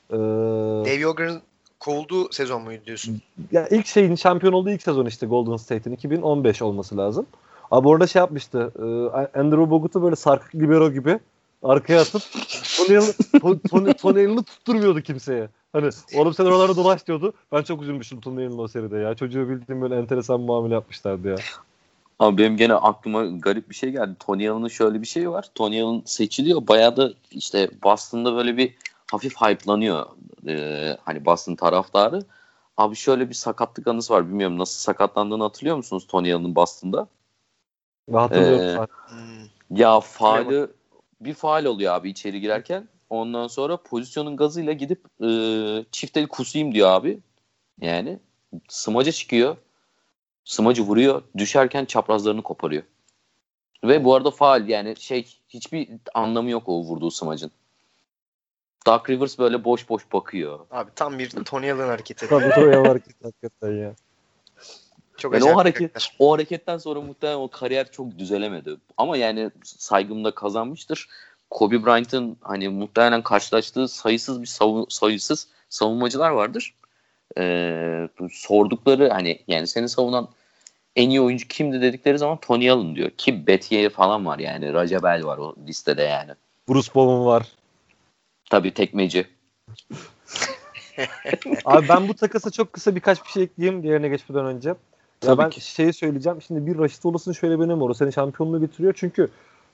E, Dave Yoger'ın kovulduğu sezon muydu diyorsun? ya ilk şeyin şampiyon olduğu ilk sezon işte Golden State'in 2015 olması lazım. Abi orada şey yapmıştı. E, Andrew Bogut'u böyle sarkık libero gibi arkaya atıp Tony Allen- Ton- tutturmuyordu kimseye. Hani oğlum sen oralarda dolaş diyordu. Ben çok üzülmüştüm Tony Allen'ın o seride ya. Çocuğu bildiğim böyle enteresan muamele yapmışlardı ya. Abi benim gene aklıma garip bir şey geldi. Tony Allen'ın şöyle bir şeyi var. Tony Allen seçiliyor. Bayağı da işte Boston'da böyle bir hafif hype'lanıyor. Ee, hani Boston taraftarı. Abi şöyle bir sakatlık anısı var. Bilmiyorum nasıl sakatlandığını hatırlıyor musunuz Tony Allen'ın Boston'da? Ve hatırlıyorum. Ee. Ya faali bir faal oluyor abi içeri girerken. Ondan sonra pozisyonun gazıyla gidip e, çift el kusayım diyor abi. Yani smaca çıkıyor. Smacı vuruyor. Düşerken çaprazlarını koparıyor. Ve bu arada faal yani şey hiçbir anlamı yok o vurduğu smacın. Doug Rivers böyle boş boş bakıyor. Abi tam bir Tony Allen hareketi. Tabii o ya hareket hakikaten ya. Çok Yani o hareket- karakter. O hareketten sonra muhtemelen o kariyer çok düzelemedi. Ama yani saygımda kazanmıştır. Kobe Bryant'ın hani muhtemelen karşılaştığı sayısız bir savu- sayısız savunmacılar vardır. Ee, sordukları hani yani seni savunan en iyi oyuncu kimdi dedikleri zaman Tony Allen diyor. Ki Bettier falan var yani. Raja Bell var o listede yani. Bruce Bowen var. Tabii tekmeci. (laughs) Abi ben bu takasa çok kısa birkaç bir şey ekleyeyim diğerine geçmeden önce. Tabii ben ki. şeyi söyleyeceğim. Şimdi bir Raşit Wallace'ın şöyle bir önemi var. O seni şampiyonluğu getiriyor. Çünkü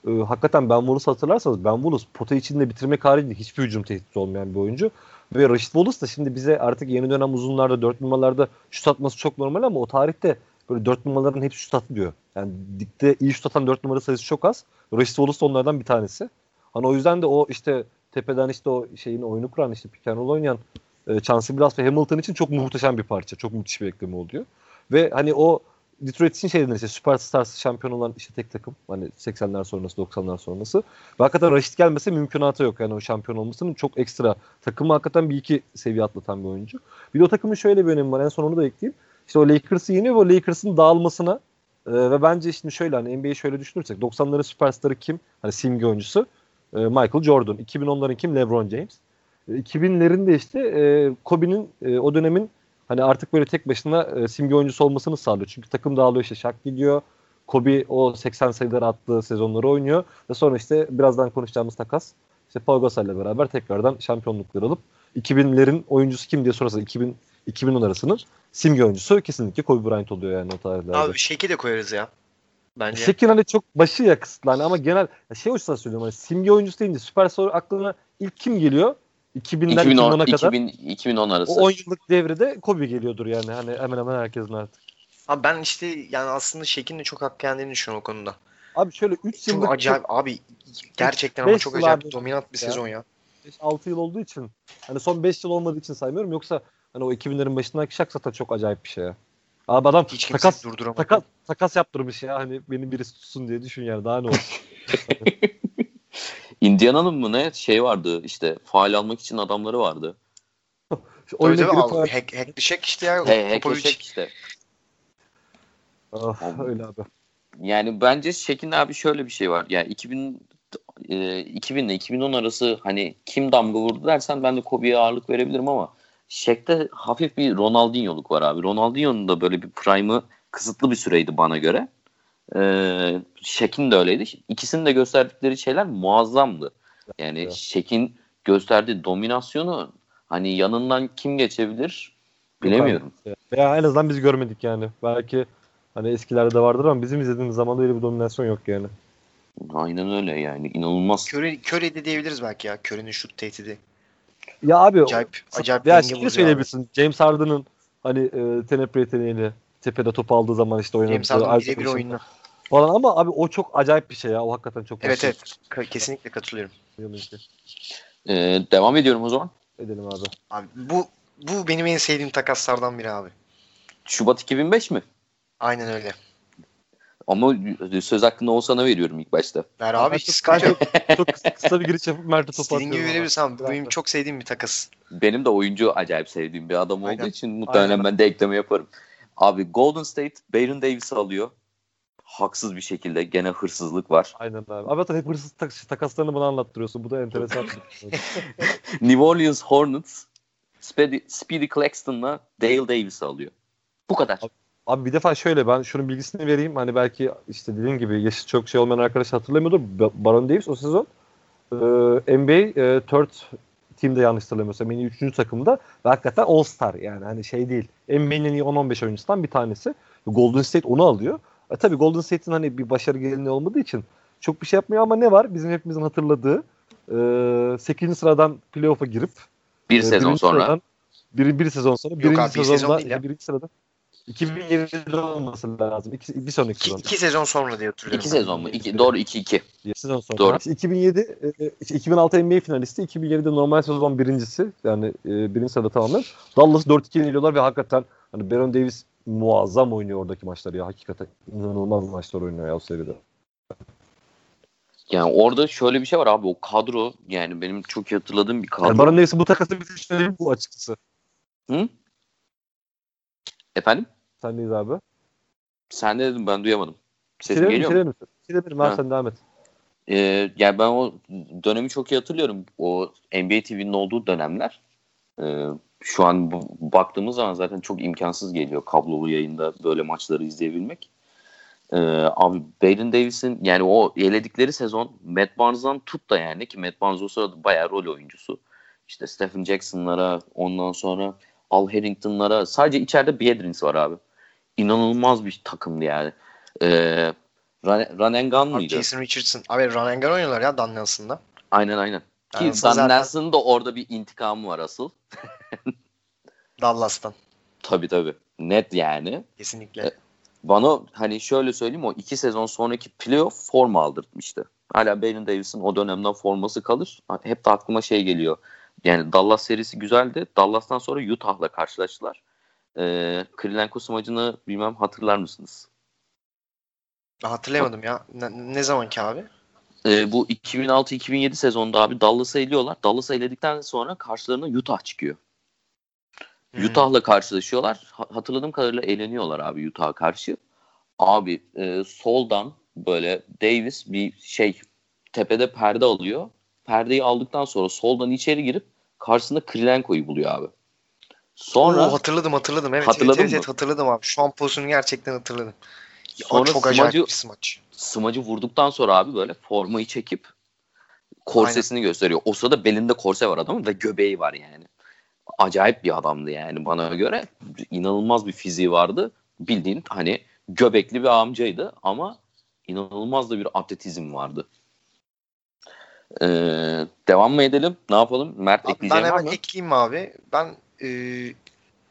e, hakikaten Ben Wallace hatırlarsanız Ben Wallace pota içinde bitirmek haricinde hiçbir hücum tehdidi olmayan bir oyuncu. Ve Raşit Wallace da şimdi bize artık yeni dönem uzunlarda, dört numaralarda şut atması çok normal ama o tarihte böyle dört numaraların hepsi şut atıyor. Yani dikte iyi şut atan dört numara sayısı çok az. Raşit Wallace da onlardan bir tanesi. Hani o yüzden de o işte tepeden işte o şeyin oyunu kuran işte pick and roll oynayan e, Chauncey Billups ve Hamilton için çok muhteşem bir parça. Çok müthiş bir ekleme oluyor. Ve hani o Detroit için şey denir işte Superstars şampiyon olan işte tek takım. Hani 80'ler sonrası 90'lar sonrası. Ve hakikaten Raşit gelmese mümkünatı yok. Yani o şampiyon olmasının çok ekstra. Takımı hakikaten bir iki seviye atlatan bir oyuncu. Bir de o takımın şöyle bir önemi var. En son onu da ekleyeyim. İşte o Lakers'ı yeniyor ve o Lakers'ın dağılmasına e, ve bence şimdi şöyle hani NBA'yi şöyle düşünürsek 90'ların süperstarı kim? Hani simge oyuncusu e, Michael Jordan. 2010'ların kim? LeBron James. E, 2000'lerin de işte e, Kobe'nin e, o dönemin hani artık böyle tek başına e, simge oyuncusu olmasını sağlıyor. Çünkü takım dağılıyor işte Shaq gidiyor. Kobe o 80 sayıları attığı sezonları oynuyor. Ve sonra işte birazdan konuşacağımız takas işte Paul Gasol'le beraber tekrardan şampiyonlukları alıp 2000'lerin oyuncusu kim diye sorarsa 2000 2010 arasının simge oyuncusu kesinlikle Kobe Bryant oluyor yani o tarihlerde. Abi Şeki de koyarız ya. Bence. Şekin hani çok başı ya kısıtlı hani ama genel şey açısından söylüyorum hani simge oyuncusu deyince süper soru aklına ilk kim geliyor? 2000'den 2010, 2010'a kadar. 2000, 2010 arası. O 10 yıllık devrede Kobe geliyordur yani hani hemen hemen herkesin artık. Abi ben işte yani aslında Şeki'nin de çok hak yendiğini düşünüyorum o konuda. Abi şöyle 3 Çok yıllık acayip abi gerçekten ama çok acayip abi. dominant bir Ya. sezon ya. 6 yıl olduğu için hani son 5 yıl olmadığı için saymıyorum yoksa hani o 2000'lerin başındaki Şak zaten çok acayip bir şey ya. Abi adam Hiç takas takas takas yaptırmış ya hani beni birisi tutsun diye düşün yani daha ne olsun. (laughs) Indiana'nın mı ne şey vardı işte faal almak için adamları vardı. Tabii oyuna tabii girip al, hack, hacklişek işte ya. He, keşek işte. Ah, öyle abi. Yani bence Şekin abi şöyle bir şey var. Yani 2000 e, 2000 ile 2010 arası hani kim damga vurdu dersen ben de Kobe'ye ağırlık verebilirim ama Şek'te hafif bir Ronaldinho'luk var abi. Ronaldinho'nun da böyle bir prime'ı kısıtlı bir süreydi bana göre. Ee, Şek'in de öyleydi. İkisinin de gösterdikleri şeyler muazzamdı. Yani Evet. Şek'in gösterdiği dominasyonu hani yanından kim geçebilir bilemiyorum. Veya en azından biz görmedik yani. Belki hani eskilerde de vardır ama bizim izlediğimiz zaman öyle bir dominasyon yok yani. Aynen öyle yani inanılmaz. Köre, köre de diyebiliriz belki ya. Köre'nin şut tehdidi. Ya abi Acayip, acayip denge şey bozuyor abi. söyleyebilirsin. James Harden'ın hani e, tenepre yeteneğini tepede top aldığı zaman işte oynadığı James Harden birebir oyunlu. Falan ama abi o çok acayip bir şey ya. O hakikaten çok Evet evet. Ka- kesinlikle katılıyorum. Ee, devam ediyorum o zaman. Edelim abi. Abi bu bu benim en sevdiğim takaslardan biri abi. Şubat 2005 mi? Aynen öyle. Ama söz hakkında olsana veriyorum ilk başta. Ver abi hiç çok- sıkıntı yok. çok, (laughs) çok kısa, kısa bir giriş yapıp Mert'e topu İstediğin gibi verebilirsin abi. Bu benim çok sevdiğim bir takas. Benim de oyuncu acayip sevdiğim bir adam olduğu Aynen. için muhtemelen Aynen. ben de ekleme yaparım. Abi Golden State Baron Davis'i alıyor. Haksız bir şekilde gene hırsızlık var. Aynen abi. Abi zaten hep hırsız tak- takaslarını bana anlattırıyorsun. Bu da enteresan. şey. (laughs) New Orleans Hornets Speedy, Speedy Claxton'la Dale Davis'i alıyor. Bu kadar. Abi bir defa şöyle ben şunun bilgisini vereyim. Hani belki işte dediğim gibi yaşı çok şey olmayan arkadaş hatırlamıyordur. Ba- Baron Davis o sezon e, NBA e, third team'de yanlış hatırlamıyorsam en iyi 3. takımda ve hakikaten All Star yani hani şey değil. NBA'nin en iyi 10-15 oyuncusundan bir tanesi. Golden State onu alıyor. E tabii Golden State'in hani bir başarı geleneği olmadığı için çok bir şey yapmıyor ama ne var? Bizim hepimizin hatırladığı e, 8. sıradan playoff'a girip Bir e, sezon sonra. sıradan- bir, bir sezon sonra birinci abi, bir sezonda sezon ya. birinci sırada 2020'de olması lazım. İki, bir sonraki İki, sezon. iki sezon sonra diye hatırlıyorum. İki ben. sezon mu? İki, doğru 2-2. Bir sezon sonra. Doğru. İşte 2007 e, e, işte 2006 NBA finalisti, 2007'de normal sezon birincisi. Yani e, birinci sırada tamamlar. Dallas 4-2 yeniliyorlar ve hakikaten hani Baron Davis muazzam oynuyor oradaki maçları ya. Hakikaten inanılmaz maçlar oynuyor ya o seride. Yani orada şöyle bir şey var abi o kadro yani benim çok iyi hatırladığım bir kadro. Yani Baron Davis'in bu takası bir seçeneği bu açıkçası. Hı? Efendim? Sendeyiz abi. Sen ne dedin ben duyamadım. Sesim Bitirelim, geliyor mu? Bitirelim. Abi sen devam et. Ee, yani ben o dönemi çok iyi hatırlıyorum. O NBA TV'nin olduğu dönemler. Ee, şu an bu- baktığımız zaman zaten çok imkansız geliyor kablolu yayında böyle maçları izleyebilmek. Ee, abi Baron Davis'in yani o eledikleri sezon Matt Barnes'dan tut da yani ki Matt Barnes o sırada bayağı rol oyuncusu. İşte Stephen Jackson'lara ondan sonra Al Harrington'lara sadece içeride Biedrins var abi. İnanılmaz bir takımdı yani. Ee, Run, Run and Gun mıydı? Jason Richardson. Abi Run and Gun oynuyorlar ya Dan Nelson'da. Aynen aynen. Ki Yani zaten- da orada bir intikamı var asıl. (laughs) Dallas'tan. Tabii tabii. Net yani. Kesinlikle. E, Bana hani şöyle söyleyeyim o iki sezon sonraki playoff forma aldırtmıştı. Hala Baron Davis'in o dönemden forması kalır. Hep de aklıma şey geliyor. Yani Dallas serisi güzeldi. Dallas'tan sonra Utah'la karşılaştılar. Ee, Krilenko smacını bilmem hatırlar mısınız? Ben hatırlayamadım ya. Ne, ne zamanki abi? Ee, bu 2006-2007 sezonda abi Dallas'ı eliyorlar. Dallas'ı eledikten sonra karşılarına Utah çıkıyor. Hmm. Utah'la karşılaşıyorlar. Ha- Hatırladığım kadarıyla eğleniyorlar abi Utah'a karşı. Abi e, soldan böyle Davis bir şey tepede perde alıyor. Perdeyi aldıktan sonra soldan içeri girip karşısında Krilenko'yu buluyor abi. Sonra Oo, hatırladım hatırladım. Evet, Hatırladın evet, evet, evet, hatırladım abi. Şu an pozisyonu gerçekten hatırladım. Sonra çok acayip smacı- bir smaç. smacı vurduktan sonra abi böyle formayı çekip korsesini gösteriyor. O sırada belinde korse var adamın ve göbeği var yani. Acayip bir adamdı yani bana göre. inanılmaz bir fiziği vardı. Bildiğin hani göbekli bir amcaydı ama inanılmaz da bir atletizm vardı. Ee, devam mı edelim? Ne yapalım? Mert Abi ben hemen mı? ekleyeyim abi. Ben e,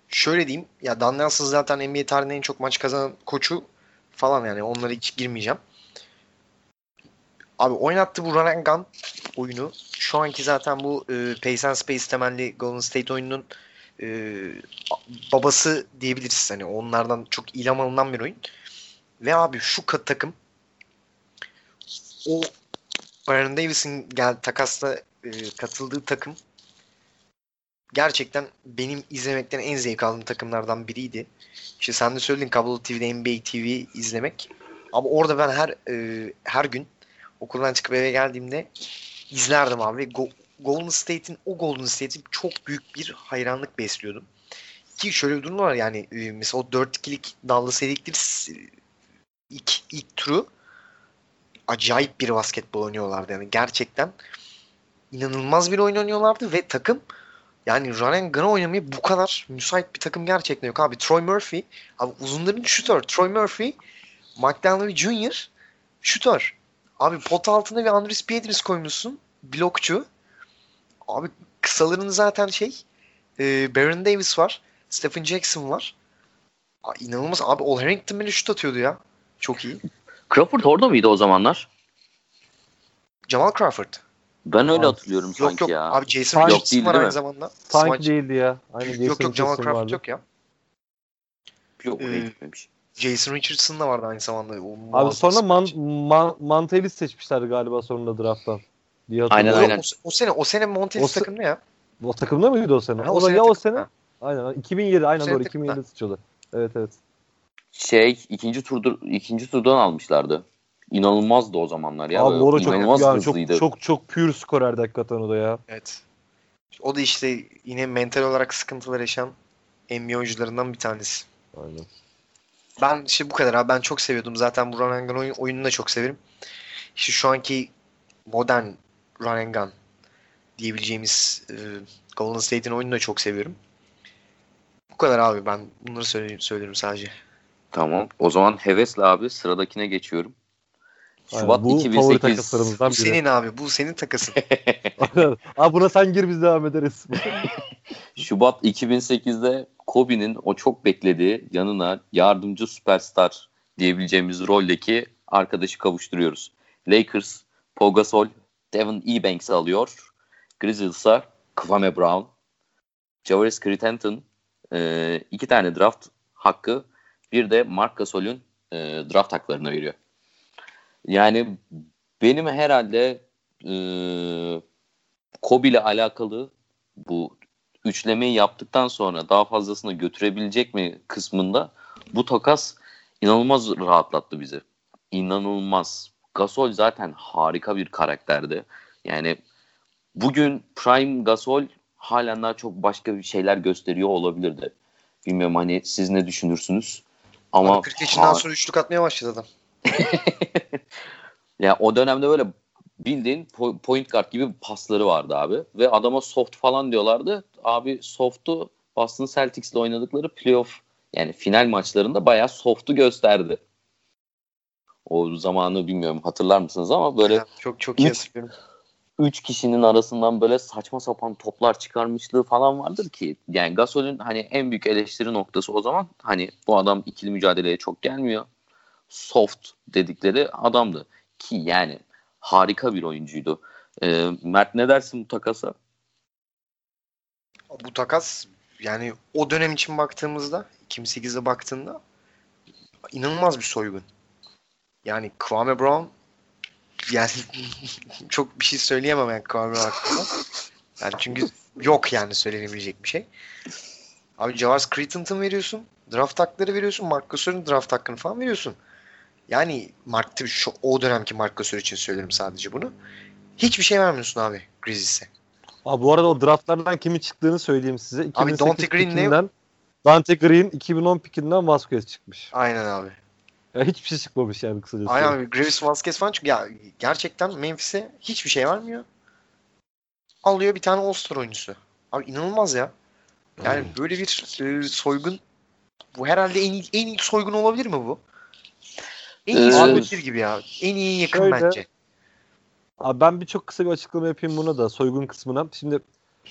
şöyle diyeyim. Ya Dan Nelson zaten NBA tarihinin en çok maç kazanan koçu falan yani. Onlara hiç girmeyeceğim. Abi oynattığı bu Run and Gun oyunu şu anki zaten bu e, Pace and Space temelli Golden State oyununun e, babası diyebiliriz. Hani onlardan çok ilham alınan bir oyun. Ve abi şu kat takım o Baron Davis'in gel takasla e, katıldığı takım gerçekten benim izlemekten en zevk aldığım takımlardan biriydi. İşte sen de söyledin Kablo TV'de NBA TV izlemek. Ama orada ben her e, her gün okuldan çıkıp eve geldiğimde izlerdim abi. Go- Golden State'in o Golden State'in çok büyük bir hayranlık besliyordum. Ki şöyle bir durum var yani e, mesela o 4-2'lik Dallas Eliktir ilk, ilk turu acayip bir basketbol oynuyorlardı yani gerçekten inanılmaz bir oyun oynuyorlardı ve takım yani run and gun'a oynamaya bu kadar müsait bir takım gerçekten yok abi. Troy Murphy, abi uzunların şutör. Troy Murphy, McDaniel Jr. şutör. Abi pot altına bir Andres Pietris koymuşsun. Blokçu. Abi kısaların zaten şey e, Baron Davis var. Stephen Jackson var. Aa, inanılmaz. Abi Ol Harrington bile şut atıyordu ya. Çok iyi. Crawford orada mıydı o zamanlar? Jamal Crawford. Ben öyle Abi, hatırlıyorum Yok sanki yok. ya. Abi Jason Yok Richardson değildi var değil aynı mi? zamanda. Sanki Smaç- değildi ya. Aynen Yok yok Jamal Jason Crawford vardı. yok ya. Yok oraya Ee, gitmemiş. Jason Richardson da vardı aynı zamanda. O Abi sonra man, man, Mantelis seçmişlerdi galiba sonunda drafttan. Diye Aynen, aynen. O, o sene o sene Montelis O se- takımda ya. O takımda mıydı o sene? Ha, o, o da sene ya o sene. Aynen. 2007 aynen doğru. takımda. 2007 seçiyordu. Evet evet. Şey ikinci turdur ikinci turdan almışlardı. İnanılmazdı o zamanlar ya. Abi bu arada çok İnanılmaz yani hızlıydı. çok çok çok pure skorerdi hakikaten o da ya. Evet. O da işte yine mental olarak sıkıntılar yaşayan NBA oyuncularından bir tanesi. Aynen. Ben işte bu kadar abi. Ben çok seviyordum. Zaten bu run and gun oyun, oyununu da çok severim. İşte şu anki modern run and gun diyebileceğimiz e, Golden State'in oyununu da çok seviyorum. Bu kadar abi. Ben bunları söyleyeyim, söylerim sadece. Tamam. O zaman hevesle abi sıradakine geçiyorum. Aynen, Şubat bu favori 2008. takaslarımızdan Bu biri. senin abi. Bu senin takasın. (laughs) Abi buna sen gir biz devam ederiz. (laughs) Şubat 2008'de Kobe'nin o çok beklediği yanına yardımcı süperstar diyebileceğimiz roldeki arkadaşı kavuşturuyoruz. Lakers, Pau Gasol, Devin Ebanks'i alıyor. Grizzlies'a Kwame Brown, Javaris Crittenton e, iki tane draft hakkı bir de Mark Gasol'ün e, draft haklarını veriyor. Yani benim herhalde e, Kobe ile alakalı bu üçlemeyi yaptıktan sonra daha fazlasını götürebilecek mi kısmında bu takas inanılmaz rahatlattı bizi. İnanılmaz. Gasol zaten harika bir karakterdi. Yani bugün Prime Gasol halen daha çok başka bir şeyler gösteriyor olabilirdi. Bilmiyorum hani siz ne düşünürsünüz? Ama Abi 40 yaşından ha- sonra üçlük atmaya başladı adam. Ya o dönemde böyle bildiğin po- point guard gibi pasları vardı abi. Ve adama soft falan diyorlardı. Abi soft'u Boston Celtics'le oynadıkları playoff yani final maçlarında bayağı soft'u gösterdi. O zamanı bilmiyorum hatırlar mısınız ama böyle Ya, çok çok iyi Üç- üç kişinin arasından böyle saçma sapan toplar çıkarmışlığı falan vardır ki. Yani Gasol'ün hani en büyük eleştiri noktası o zaman hani bu adam ikili mücadeleye çok gelmiyor. Soft dedikleri adamdı. Ki yani harika bir oyuncuydu. Ee, Mert ne dersin bu takasa? Bu takas yani o dönem için baktığımızda 2008'de baktığında inanılmaz bir soygun. Yani Kwame Brown yani (laughs) çok bir şey söyleyemem yani Kwame Brown hakkında. Yani çünkü yok yani söylenebilecek bir şey. Abi Javars Crittenton veriyorsun. Draft hakları veriyorsun. Mark Gasol'ün draft hakkını falan veriyorsun. Yani Mark şu, o dönemki Mark Gasol için söylerim sadece bunu. Hiçbir şey vermiyorsun abi Grizzlies'e. Abi bu arada o draftlardan kimin çıktığını söyleyeyim size. 2008 Dante Green ne? Dante Green 2010 pikinden Vasquez çıkmış. Aynen abi. Ya hiçbir şey çıkmamış yani kısacası. Aynen abi. Gravis Vasquez falan çünkü ya gerçekten Memphis'e hiçbir şey vermiyor. Alıyor bir tane All-Star oyuncusu. Abi inanılmaz ya. Yani böyle bir e, soygun bu herhalde en en iyi soygun olabilir mi bu? En iyi Ee, soygun gibi ya. En iyi yakın şöyle- bence. Abi ben bir çok kısa bir açıklama yapayım buna da soygun kısmına. Şimdi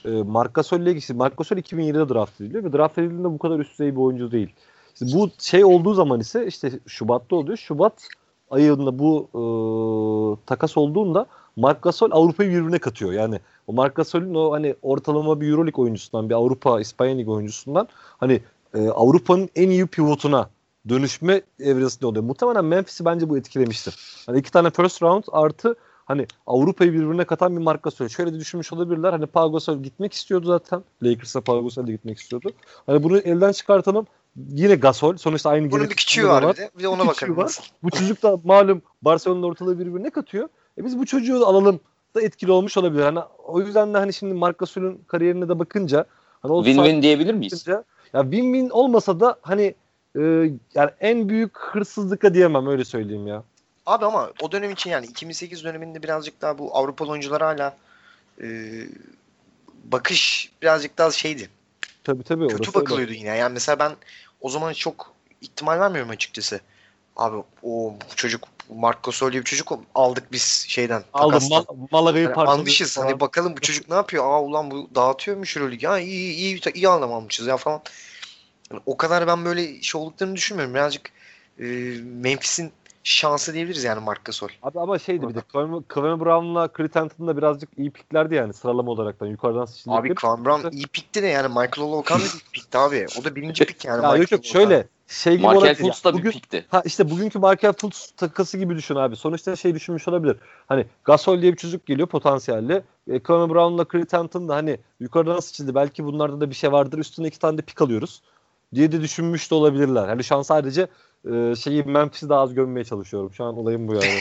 e, Marc Gasol ile ilgili. Marc Gasol 2007'de draft ediliyor ve draft edildiğinde bu kadar üst düzey bir oyuncu değil. İşte bu şey olduğu zaman ise işte Şubat'ta oluyor. Şubat ayında bu e, takas olduğunda Marc Gasol Avrupa'yı birbirine katıyor. Yani o Marc Gasol'ün o hani ortalama bir Euroleague oyuncusundan, bir Avrupa, İspanya Ligi oyuncusundan hani e, Avrupa'nın en iyi pivotuna dönüşme evresinde oluyor. Muhtemelen Memphis'i bence bu etkilemiştir. Hani iki tane first round artı hani Avrupa'yı birbirine katan bir Marc Gasol. Şöyle de düşünmüş olabilirler. Hani Pau Gasol gitmek istiyordu zaten. Lakers'a Pau Gasol de gitmek istiyordu. Hani bunu elden çıkartalım. Yine Gasol. Sonuçta aynı Bunun bir küçüğü yapıda var bir de. Bir de ona Bir bakalım. var. Bu çocuk da malum Barcelona'nın ortalığı birbirine katıyor. E biz bu çocuğu da alalım da etkili olmuş olabilir. Hani o yüzden de hani şimdi Marc Gasol'ün kariyerine de bakınca hani o Win-win diyebilir miyiz? bakınca, ya win-win olmasa da hani e, yani en büyük hırsızlık diyemem öyle söyleyeyim ya. Abi ama o dönem için yani 2008 döneminde birazcık daha bu Avrupalı oyuncular hala e, bakış birazcık daha şeydi. Tabii tabii. Kötü bakılıyordu yine. Yani mesela ben o zaman çok ihtimal vermiyorum açıkçası. Abi o çocuk Mark Gasol diye bir çocuk aldık biz şeyden. Aldım. Mal- Malaga'yı Yani parçaladı. almışız. falan. Hani bakalım bu çocuk ne yapıyor? Aa ulan bu dağıtıyormuş Euroleague. Ya iyi iyi iyi, iyi adam almışız ya falan. Yani o kadar ben böyle şey olduklarını düşünmüyorum. Birazcık e, Memphis'in şansı diyebiliriz yani Mark Gasol. Abi ama şeydi bir de Kevin, Kevin Brown'la Chris Hampton da birazcık iyi piklerdi yani sıralama olaraktan yukarıdan seçildikleri. Abi Kevin Brown iyi pikti de yani Michael Olaokan da iyi pikti abi. O da birinci pik yani. (laughs) ya yok yok şöyle şey gibi Markel. Fultz da bir Bugün- pikti. Ha işte bugünkü Markel Fultz takası gibi düşün abi. Sonuçta şey düşünmüş olabilir. Hani Gasol diye bir çocuk geliyor potansiyelli. E, Kevin Brown'la Chris Hampton da hani yukarıdan seçildi. Belki bunlarda da bir şey vardır. Üstüne iki tane de pik alıyoruz. Diye de düşünmüş de olabilirler. Hani şu an sadece e, şeyi Memphis'i daha az gömmeye çalışıyorum. Şu an olayım bu yani.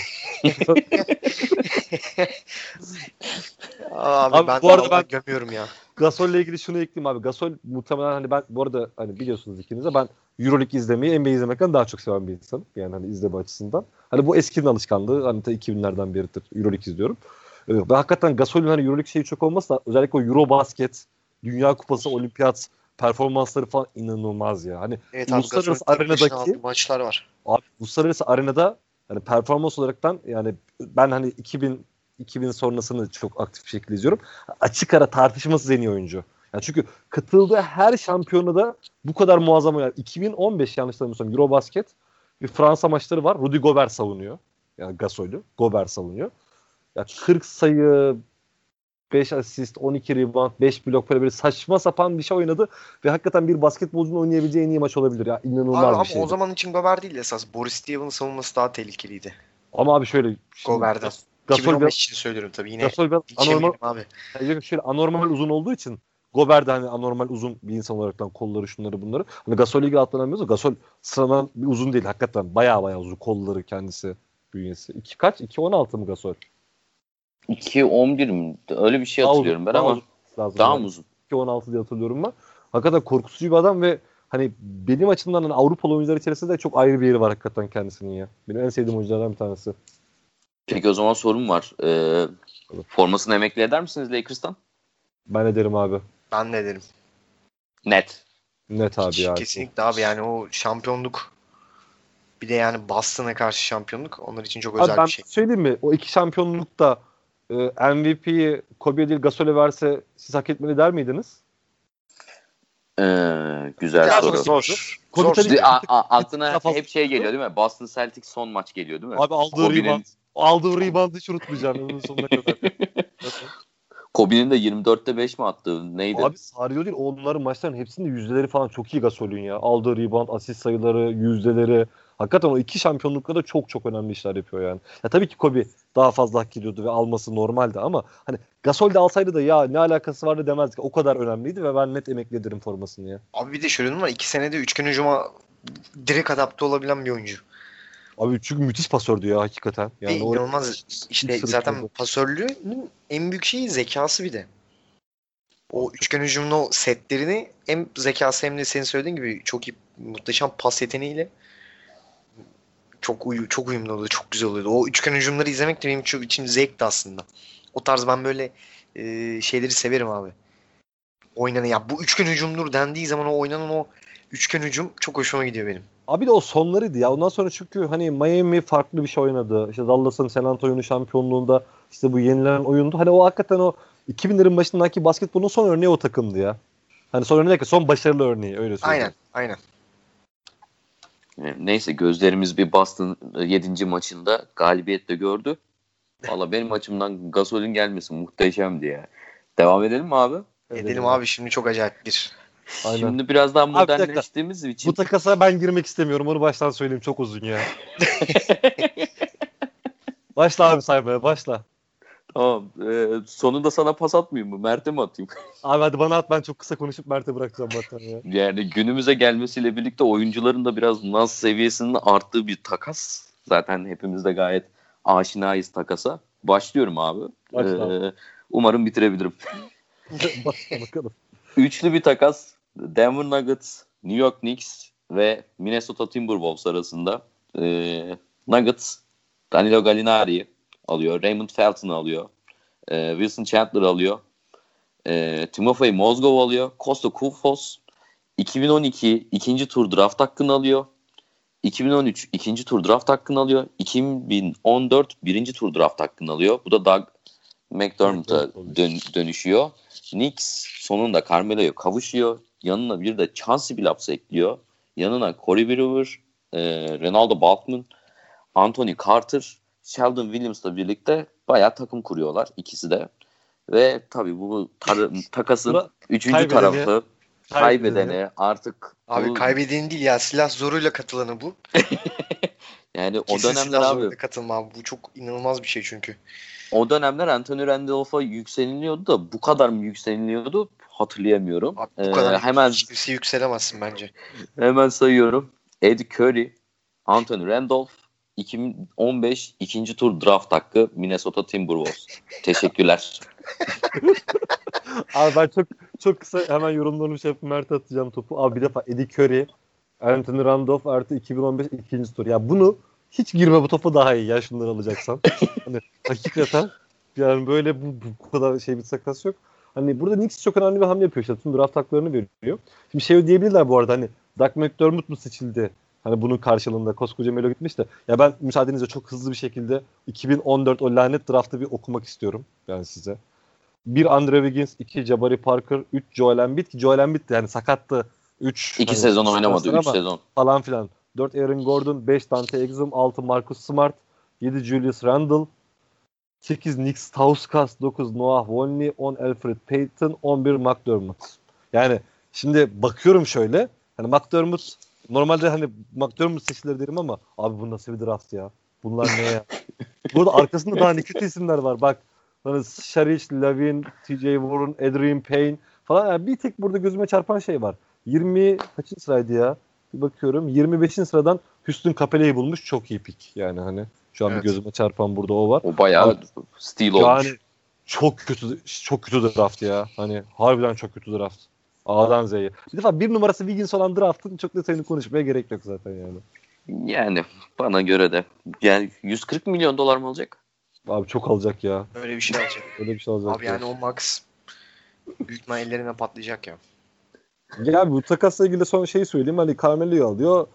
Abi, Abi ben bu arada ben- gömüyorum ya. Gasol'le ilgili şunu ekleyeyim abi. Gasol muhtemelen hani ben bu arada hani biliyorsunuz ikiniz de ben Euroleague izlemeyi NBA izlemekten daha çok seven bir insanım. Yani hani izleme açısından. Hani bu eskinin alışkanlığı. Hani ta 2000'lerden beridir Euroleague izliyorum. Ee, Ve hakikaten Gasol'ün hani Euroleague şeyi çok olmasa özellikle o Eurobasket, Dünya Kupası, Olimpiyat performansları falan inanılmaz ya. Hani Evet abi Uluslararası başına arenadaki- maçlar var. Abi uluslararası arenada yani performans olaraktan yani ben hani 2000 2000 sonrasını çok aktif bir şekilde izliyorum. Açık ara tartışmasız en iyi oyuncu. Yani çünkü katıldığı her şampiyonada bu kadar muazzam yani 2015 yanlış hatırlamıyorsam Eurobasket bir Fransa maçları var. Rudy Gobert savunuyor. Yani Gasol'ü. Gobert savunuyor. Ya 40 sayı 5 asist, 12 rebound, 5 blok falan böyle saçma sapan bir şey oynadı ve hakikaten bir basketbolcunun oynayabileceği en iyi maç olabilir ya. İnanılmaz Abi, bir ama şey. o zaman için Gobert değil esas. Boris Diaw'ın savunması daha tehlikeliydi. Ama abi şöyle şimdi Goberd'den. Gasol 2015 biraz, için söylüyorum tabii. Yine Gasol biraz anormal, abi. yani şöyle anormal uzun olduğu için Gobert de hani anormal uzun bir insan olaraktan kolları şunları bunları. Hani Gasol ilgili atlanamıyoruz Gasol sıradan bir uzun değil. Hakikaten baya baya uzun kolları kendisi bünyesi. İki kaç? 2.16 mı Gasol? 2-11 mi? Öyle bir şey Daha hatırlıyorum uzun, ben daha ama lazım daha yani. mı uzun? 2.16 diye hatırlıyorum ben. Hakikaten korkutucu bir adam ve hani benim açımdan hani Avrupalı oyuncular içerisinde de çok ayrı bir yeri var hakikaten kendisinin ya. Benim en sevdiğim oyunculardan bir tanesi. Peki o zaman sorum var. Ee, formasını emekli eder misiniz Lakers'tan? Ben ederim abi. Ben ne derim. Net. Net abi Hiç ya. Kesinlikle abi yani o şampiyonluk bir de yani Boston'a karşı şampiyonluk onlar için çok Abi özel ben bir şey. söyleyeyim mi? O iki şampiyonlukta e, MVP'yi Kobe değil Gasol'e verse siz hak etmeli der miydiniz? Ee, güzel Ya soru. zor. Kobe Zor. tabii- a- a- aklına hep şey geliyor değil mi? Boston Celtics son maç geliyor değil mi? Abi aldığı Kobe'nin- rebound. Aldığı rebound hiç unutmayacağım ömrümün sonuna kadar. (laughs) Kobe'nin de 24'te 5 mi attığı neydi? Abi sarıyor değil. Onların maçların hepsinin yüzdeleri falan çok iyi Gasol'ün ya. Aldığı rebound, asist sayıları, yüzdeleri. Hakikaten o iki şampiyonlukta da çok çok önemli işler yapıyor yani. Ya tabii ki Kobe daha fazla hak ediyordu ve alması normaldi ama hani Gasol de alsaydı da ya ne alakası vardı demezdik. O kadar önemliydi ve ben net emekli ederim formasını ya. Abi bir de şöyle var. iki senede üçgen hücuma direkt adapte olabilen bir oyuncu. Abi çünkü müthiş pasördü ya hakikaten. Yani o- inanılmaz işte sırıtmadı. zaten pasörlüğünün en büyük şeyi zekası bir de. O üçgen hücumun o setlerini hem zekası hem de senin söylediğin gibi çok iyi muhteşem pas yeteneğiyle çok uyu, çok uyumlu oluyordu. Çok güzel oluyordu. O üçgen hücumları izlemek de benim çok için zevkti aslında. O tarz ben böyle e, şeyleri severim abi. Oynanan ya bu üçgen hücumdur dendiği zaman o oynanan o üçgen hücum çok hoşuma gidiyor benim. Abi de o sonlarıydı ya. Ondan sonra çünkü hani Miami farklı bir şey oynadı. İşte Dallas'ın San Antonio'nun şampiyonluğunda işte bu yenilen oyundu. Hani o hakikaten o 2000'lerin başındaki basketbolun son örneği o takımdı ya. Hani son örneği son başarılı örneği öyle söyleyeyim. Aynen, aynen. Neyse gözlerimiz bir Boston 7. maçında galibiyetle gördü. Valla benim açımdan Gasol'ün gelmesi muhteşemdi ya. Devam edelim mi abi? Edelim abi şimdi çok acayip bir. Aynen. Şimdi biraz daha modernleştiğimiz için Bu takasa ben girmek istemiyorum. Onu baştan söyleyeyim. Çok uzun ya. (laughs) başla abi saymaya başla. Tamam. Ee, sonunda sana pas atmayayım mı? Mert'e mi atayım? (laughs) Abi hadi bana at ben çok kısa konuşup Mert'e bırakacağım zaten ya. Yani günümüze gelmesiyle birlikte oyuncuların da biraz naz seviyesinin arttığı bir takas. Zaten hepimiz de gayet aşinayız takasa. Başlıyorum abi. Başla Ee, umarım bitirebilirim. (laughs) (laughs) başla bakalım. Üçlü bir takas. Denver Nuggets, New York Knicks ve Minnesota Timberwolves arasında. Ee, Nuggets Danilo Gallinari'yi alıyor. Raymond Felton'ı alıyor. E, Wilson Chandler alıyor. E, Timofey Mozgov alıyor. Costa Kufos 2012 ikinci tur draft hakkını alıyor. 2013 ikinci tur draft hakkını alıyor. 2014 birinci tur draft hakkını alıyor. Bu da Doug McDermott'a dön, dönüşüyor. Knicks sonunda Carmelo'ya kavuşuyor. Yanına bir de Chauncey Billups ekliyor. Yanına Corey Brewer, e, Ronaldo Balkman, Anthony Carter, Sheldon Williams'la birlikte bayağı takım kuruyorlar ikisi de. Ve tabii bu tar- (laughs) takasın üçüncü tarafı kaybedeni artık Abi bu... kaybedeni değil ya silah zoruyla katılanı bu. (laughs) yani Kesin o dönemler abi. katılma bu çok inanılmaz bir şey çünkü. O dönemler Anthony Randolph'a yükseliniyordu da bu kadar mı yükseliniyordu hatırlayamıyorum. Abi bu kadar ee, hemen kimse yükselemezsin bence. Hemen sayıyorum. Eddie Curry, Anthony Randolph, 2015 ikinci tur draft hakkı Minnesota Timberwolves. Teşekkürler. (laughs) Abi ben çok çok kısa hemen yorumlarını şey yapıp Mert atacağım topu. Abi bir defa Eddie Curry, Anthony Randolph artı 2015 ikinci tur. Ya bunu hiç girme bu topu daha iyi ya şunları alacaksan. (laughs) hani hakikaten yani böyle bu, bu kadar şey bir sakası yok. Hani burada Knicks çok önemli bir hamle yapıyor işte. Tüm draft haklarını veriyor. Şimdi şey diyebilirler bu arada hani Doug McDermott mu seçildi? Hani bunun karşılığında koskoca Melo gitmiş de. Ya ben müsaadenizle çok hızlı bir şekilde 2014 o lanet draftı bir okumak istiyorum yani size. Bir Andre Wiggins, iki Jabari Parker, üç Joel Embiid ki Joel Embiid de yani sakattı. Üç, iki hani, sezon oynamadı. Üç sezon. Falan filan. 4 Aaron Gordon, 5 Dante Exum, 6 Marcus Smart, 7 Julius Randle, 8 Nick Stauskas, 9 Noah Vonley, 10 Alfred Payton, 11 McDermott. Yani şimdi bakıyorum şöyle. Hani McDermott normalde hani McDermott seçilir derim ama abi bu nasıl bir draft ya? Bunlar ne ya? Burada arkasında daha ne kötü isimler var. Bak hani Sharish, Lavin, TJ Warren, Adrian Payne falan. Yani bir tek burada gözüme çarpan şey var. 20 kaçıncı sıraydı ya? Bir bakıyorum 25. sıradan Houston Capela'yı bulmuş. Çok iyi pik yani hani. Şu an evet. bir gözüme çarpan burada o var. O bayağı stil olmuş. Yani çok kötü çok kötü draft ya. Hani harbiden çok kötü draft. A'dan Z'ye. Bir defa bir numarası Wiggins olan draftın çok da senin konuşmaya gerek yok zaten yani. Yani bana göre de. Yani 140 milyon dolar mı alacak? Abi çok alacak ya. Öyle bir şey alacak. Öyle bir şey alacak. Abi yani o max büyük ellerine patlayacak ya. Ya bu takasla ilgili son şeyi söyleyeyim. Hani Carmelo'yu alıyor.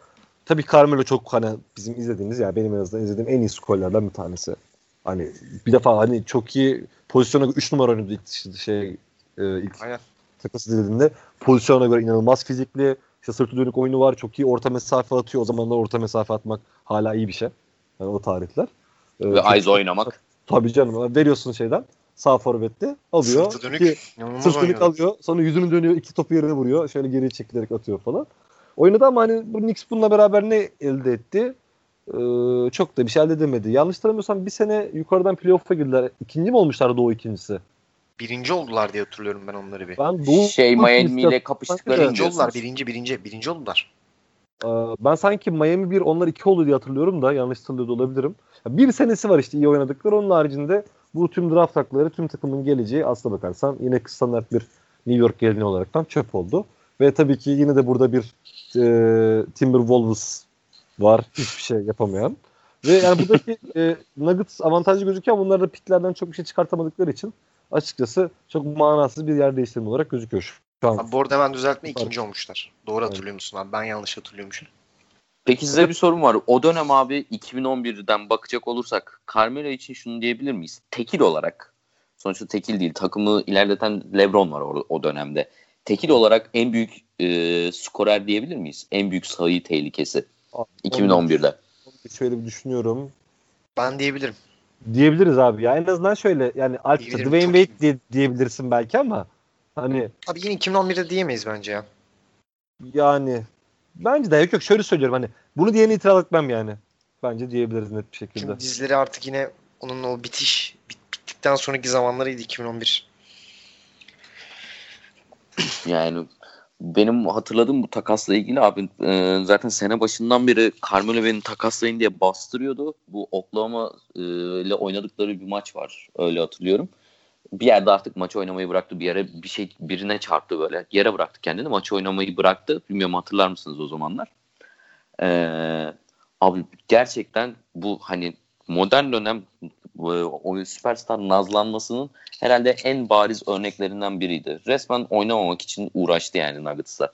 Tabii Carmelo çok hani bizim izlediğimiz yani benim en azından izlediğim en iyi skorlardan bir tanesi. Hani bir defa hani çok iyi pozisyona 3 numara oynadı ilk şey e, ilk Aynen. Takası dediğinde pozisyona göre inanılmaz fizikli işte sırtı dönük oyunu var. Çok iyi orta mesafe atıyor. O zamanlar orta mesafe atmak hala iyi bir şey. Yani o tarihler. Ee, Ve Ayz oynamak. Tabii canım. Veriyorsun şeyden sağ forvette alıyor. Sırtı dönük. Ki, sırt dönük alıyor. Sonra yüzünü dönüyor. iki topu yerine vuruyor. Şöyle geriye çekilerek atıyor falan. Oynadı ama hani bu Knicks bununla beraber ne elde etti? Ee, çok da bir şey elde edemedi. Yanlış hatırlamıyorsam bir sene yukarıdan playoff'a girdiler. İkinci mi olmuşlar Doğu ikincisi? Birinci oldular diye hatırlıyorum ben onları bir. Ben Doğu şey Miami ile kapıştıkları birinci oldular. Birinci, birinci, birinci oldular. Ee, ben sanki Miami bir onlar iki oldu diye hatırlıyorum da yanlış hatırlıyor olabilirim. Bir senesi var işte iyi oynadıkları. Onun haricinde bu tüm draft hakları tüm takımın geleceği aslına bakarsan yine standart bir New York geleneği olaraktan çöp oldu. Ve tabii ki yine de burada bir e, Timberwolves var. Hiçbir şey yapamayan. Ve yani buradaki (laughs) e, Nuggets avantajlı gözüküyor ama bunlar da pitlerden çok bir şey çıkartamadıkları için açıkçası çok manasız bir yer değiştirme olarak gözüküyor şu an. Abi bu arada hemen düzeltme ikinci olmuşlar. Doğru hatırlıyor musun abi? Ben yanlış hatırlıyormuşum. Peki size bir sorum var. O dönem abi 2011'den bakacak olursak Carmelo için şunu diyebilir miyiz? Tekil olarak. Sonuçta tekil değil. Takımı ilerleten LeBron var o, o dönemde. Tekil olarak en büyük e, skorer diyebilir miyiz? En büyük sayı tehlikesi. Abi, 2011'de. Şöyle bir düşünüyorum. Ben diyebilirim. Diyebiliriz abi ya. En azından şöyle yani Alp'ta Dwayne Wade diye, diyebilirsin belki ama hani Abi yine 2011'de diyemeyiz bence ya. Yani Bence de yok yok şöyle söylüyorum hani bunu diyeni itiraz etmem yani. Bence diyebiliriz net bir şekilde. Şimdi dizileri artık yine onun o bitiş bit, bittikten sonraki zamanlarıydı 2011. Yani benim hatırladığım bu takasla ilgili abi e, zaten sene başından beri Carmelo beni takaslayın diye bastırıyordu. Bu Oklahoma e, ile oynadıkları bir maç var. Öyle hatırlıyorum bir yerde artık maçı oynamayı bıraktı. Bir yere bir şey birine çarptı böyle. Yere bıraktı kendini. Maçı oynamayı bıraktı. Bilmiyorum hatırlar mısınız o zamanlar? Ee, abi gerçekten bu hani modern dönem o süperstar nazlanmasının herhalde en bariz örneklerinden biriydi. Resmen oynamamak için uğraştı yani Nuggets'a.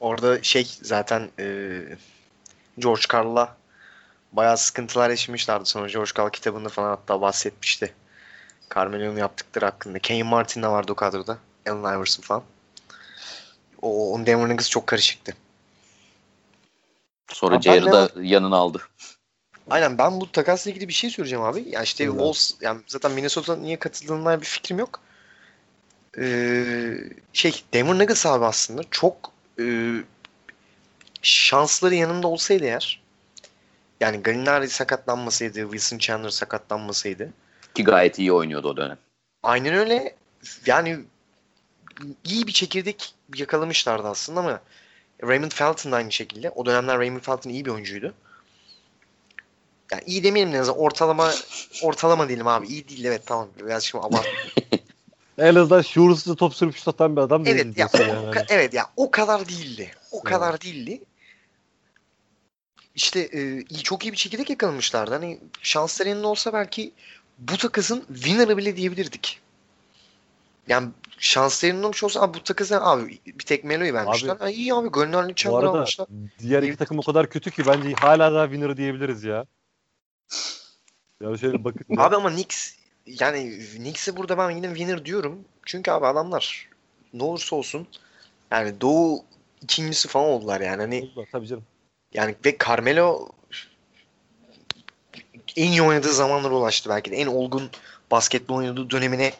Orada şey zaten e, George Carl'la bayağı sıkıntılar yaşamışlardı. Sonra George Carl kitabında falan hatta bahsetmişti. Carmelo'nun yaptıkları hakkında. Kenyon Martin de vardı o kadroda. Allen Iverson falan. O, onun Denver Nuggets çok karışıktı. Sonra Jair'ı da yanına aldı. Aynen ben bu takasla ilgili bir şey söyleyeceğim abi. Ya işte evet. Wolves yani zaten Minnesota niye katıldığından bir fikrim yok. Ee, şey Denver Nuggets abi aslında çok e, şansları yanında olsaydı eğer yani Gallinari sakatlanmasaydı, Wilson Chandler sakatlanmasaydı ki gayet iyi oynuyordu o dönem. Aynen öyle. Yani iyi bir çekirdek yakalamışlardı aslında ama Raymond Felton da aynı şekilde. O dönemler Raymond Felton iyi bir oyuncuydu. Yani iyi demeyelim en ortalama ortalama diyelim abi. İyi değil evet tamam. Biraz şimdi abart. (laughs) en azından şuursuz top sürüp satan bir adam evet, ya, yani. o, evet ya o kadar değildi. O evet. kadar değildi. İşte e, çok iyi bir çekirdek yakalamışlardı. Hani şansları olsa belki bu takasın winner'ı bile diyebilirdik. Yani şansları yanılmış olsa abi bu takası abi bir tek Melo'yu vermişler. Abi, iyi abi Gönderli Chandler almışlar. Diğer iki takım o kadar kötü ki bence hala daha winner'ı diyebiliriz ya. Ya şöyle bakın. abi ama Knicks yani Knicks'e burada ben yine winner diyorum. Çünkü abi adamlar ne olursa olsun yani Doğu ikincisi falan oldular yani. Hani, oldular tabii canım. Yani ve Carmelo en iyi oynadığı zamanlara ulaştı belki de. En olgun basketbol oynadığı dönemine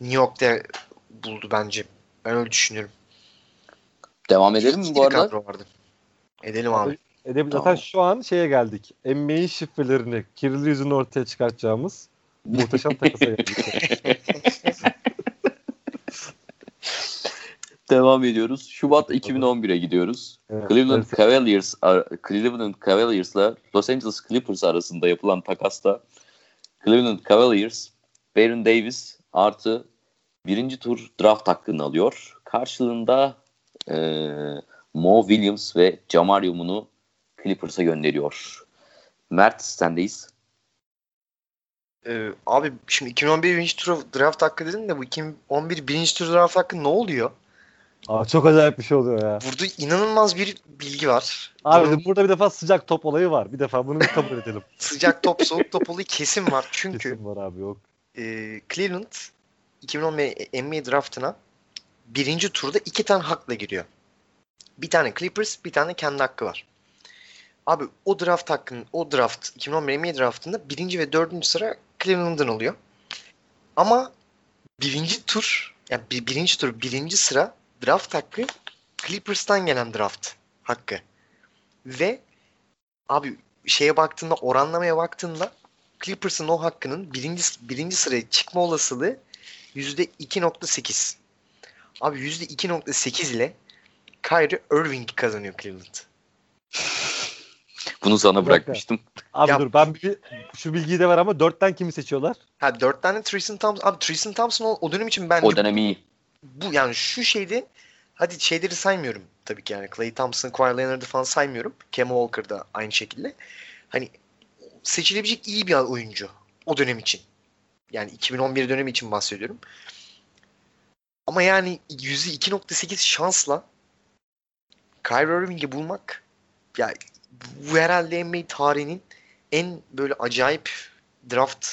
New York'ta buldu bence. Ben öyle düşünüyorum. Devam edelim mi bu arada? Vardı. Edelim abi. Edelim. Tamam. Zaten şu an şeye geldik. NBA'in şifrelerini kirli yüzünü ortaya çıkartacağımız muhteşem takasa (laughs) geldik. Devam ediyoruz. Şubat 2011'e gidiyoruz. Evet, Cleveland evet. Cavaliers Cleveland Cavaliers'la Los Angeles Clippers arasında yapılan takasta Cleveland Cavaliers Baron Davis artı birinci tur draft hakkını alıyor. Karşılığında e, Mo Williams ve Jamario Moon'u Clippers'a gönderiyor. Mert sendeyiz. Ee, abi şimdi 2011 birinci tur draft hakkı dedin de bu 2011 birinci tur draft hakkı ne oluyor? Aa, çok acayip bir şey oluyor ya. Burada inanılmaz bir bilgi var. Abi Bunun... burada bir defa sıcak top olayı var. Bir defa bunu bir kabul edelim. (laughs) sıcak top, soğuk top olayı kesin var. (laughs) Çünkü kesin var abi yok. E, Cleveland 2011 NBA draftına birinci turda iki tane hakla giriyor. Bir tane Clippers, bir tane kendi hakkı var. Abi o draft hakkın, o draft 2011 NBA draftında birinci ve dördüncü sıra Cleveland'ın oluyor. Ama birinci tur, yani bir, birinci tur, birinci sıra draft hakkı Clippers'tan gelen draft hakkı. Ve abi şeye baktığında oranlamaya baktığında Clippers'ın o hakkının birinci, birinci sıraya çıkma olasılığı %2.8. Abi %2.8 ile Kyrie Irving kazanıyor Cleveland. Bunu sana bırakmıştım. Abi ya, dur ben bir, şu bilgiyi de ver ama dörtten kimi seçiyorlar? Ha dörtten de Tristan Thompson. Abi Tristan Thompson o, o dönem için bence... O dönem iyi. Bu yani şu şeyde hadi şeyleri saymıyorum tabii ki yani Clay Thompson, Kawhi Leonard'ı falan saymıyorum. Kemba Walker da aynı şekilde. Hani seçilebilecek iyi bir oyuncu o dönem için. Yani 2011 dönemi için bahsediyorum. Ama yani %2.8 şansla Kyrie Irving'i bulmak ya bu herhalde NBA tarihinin en böyle acayip draft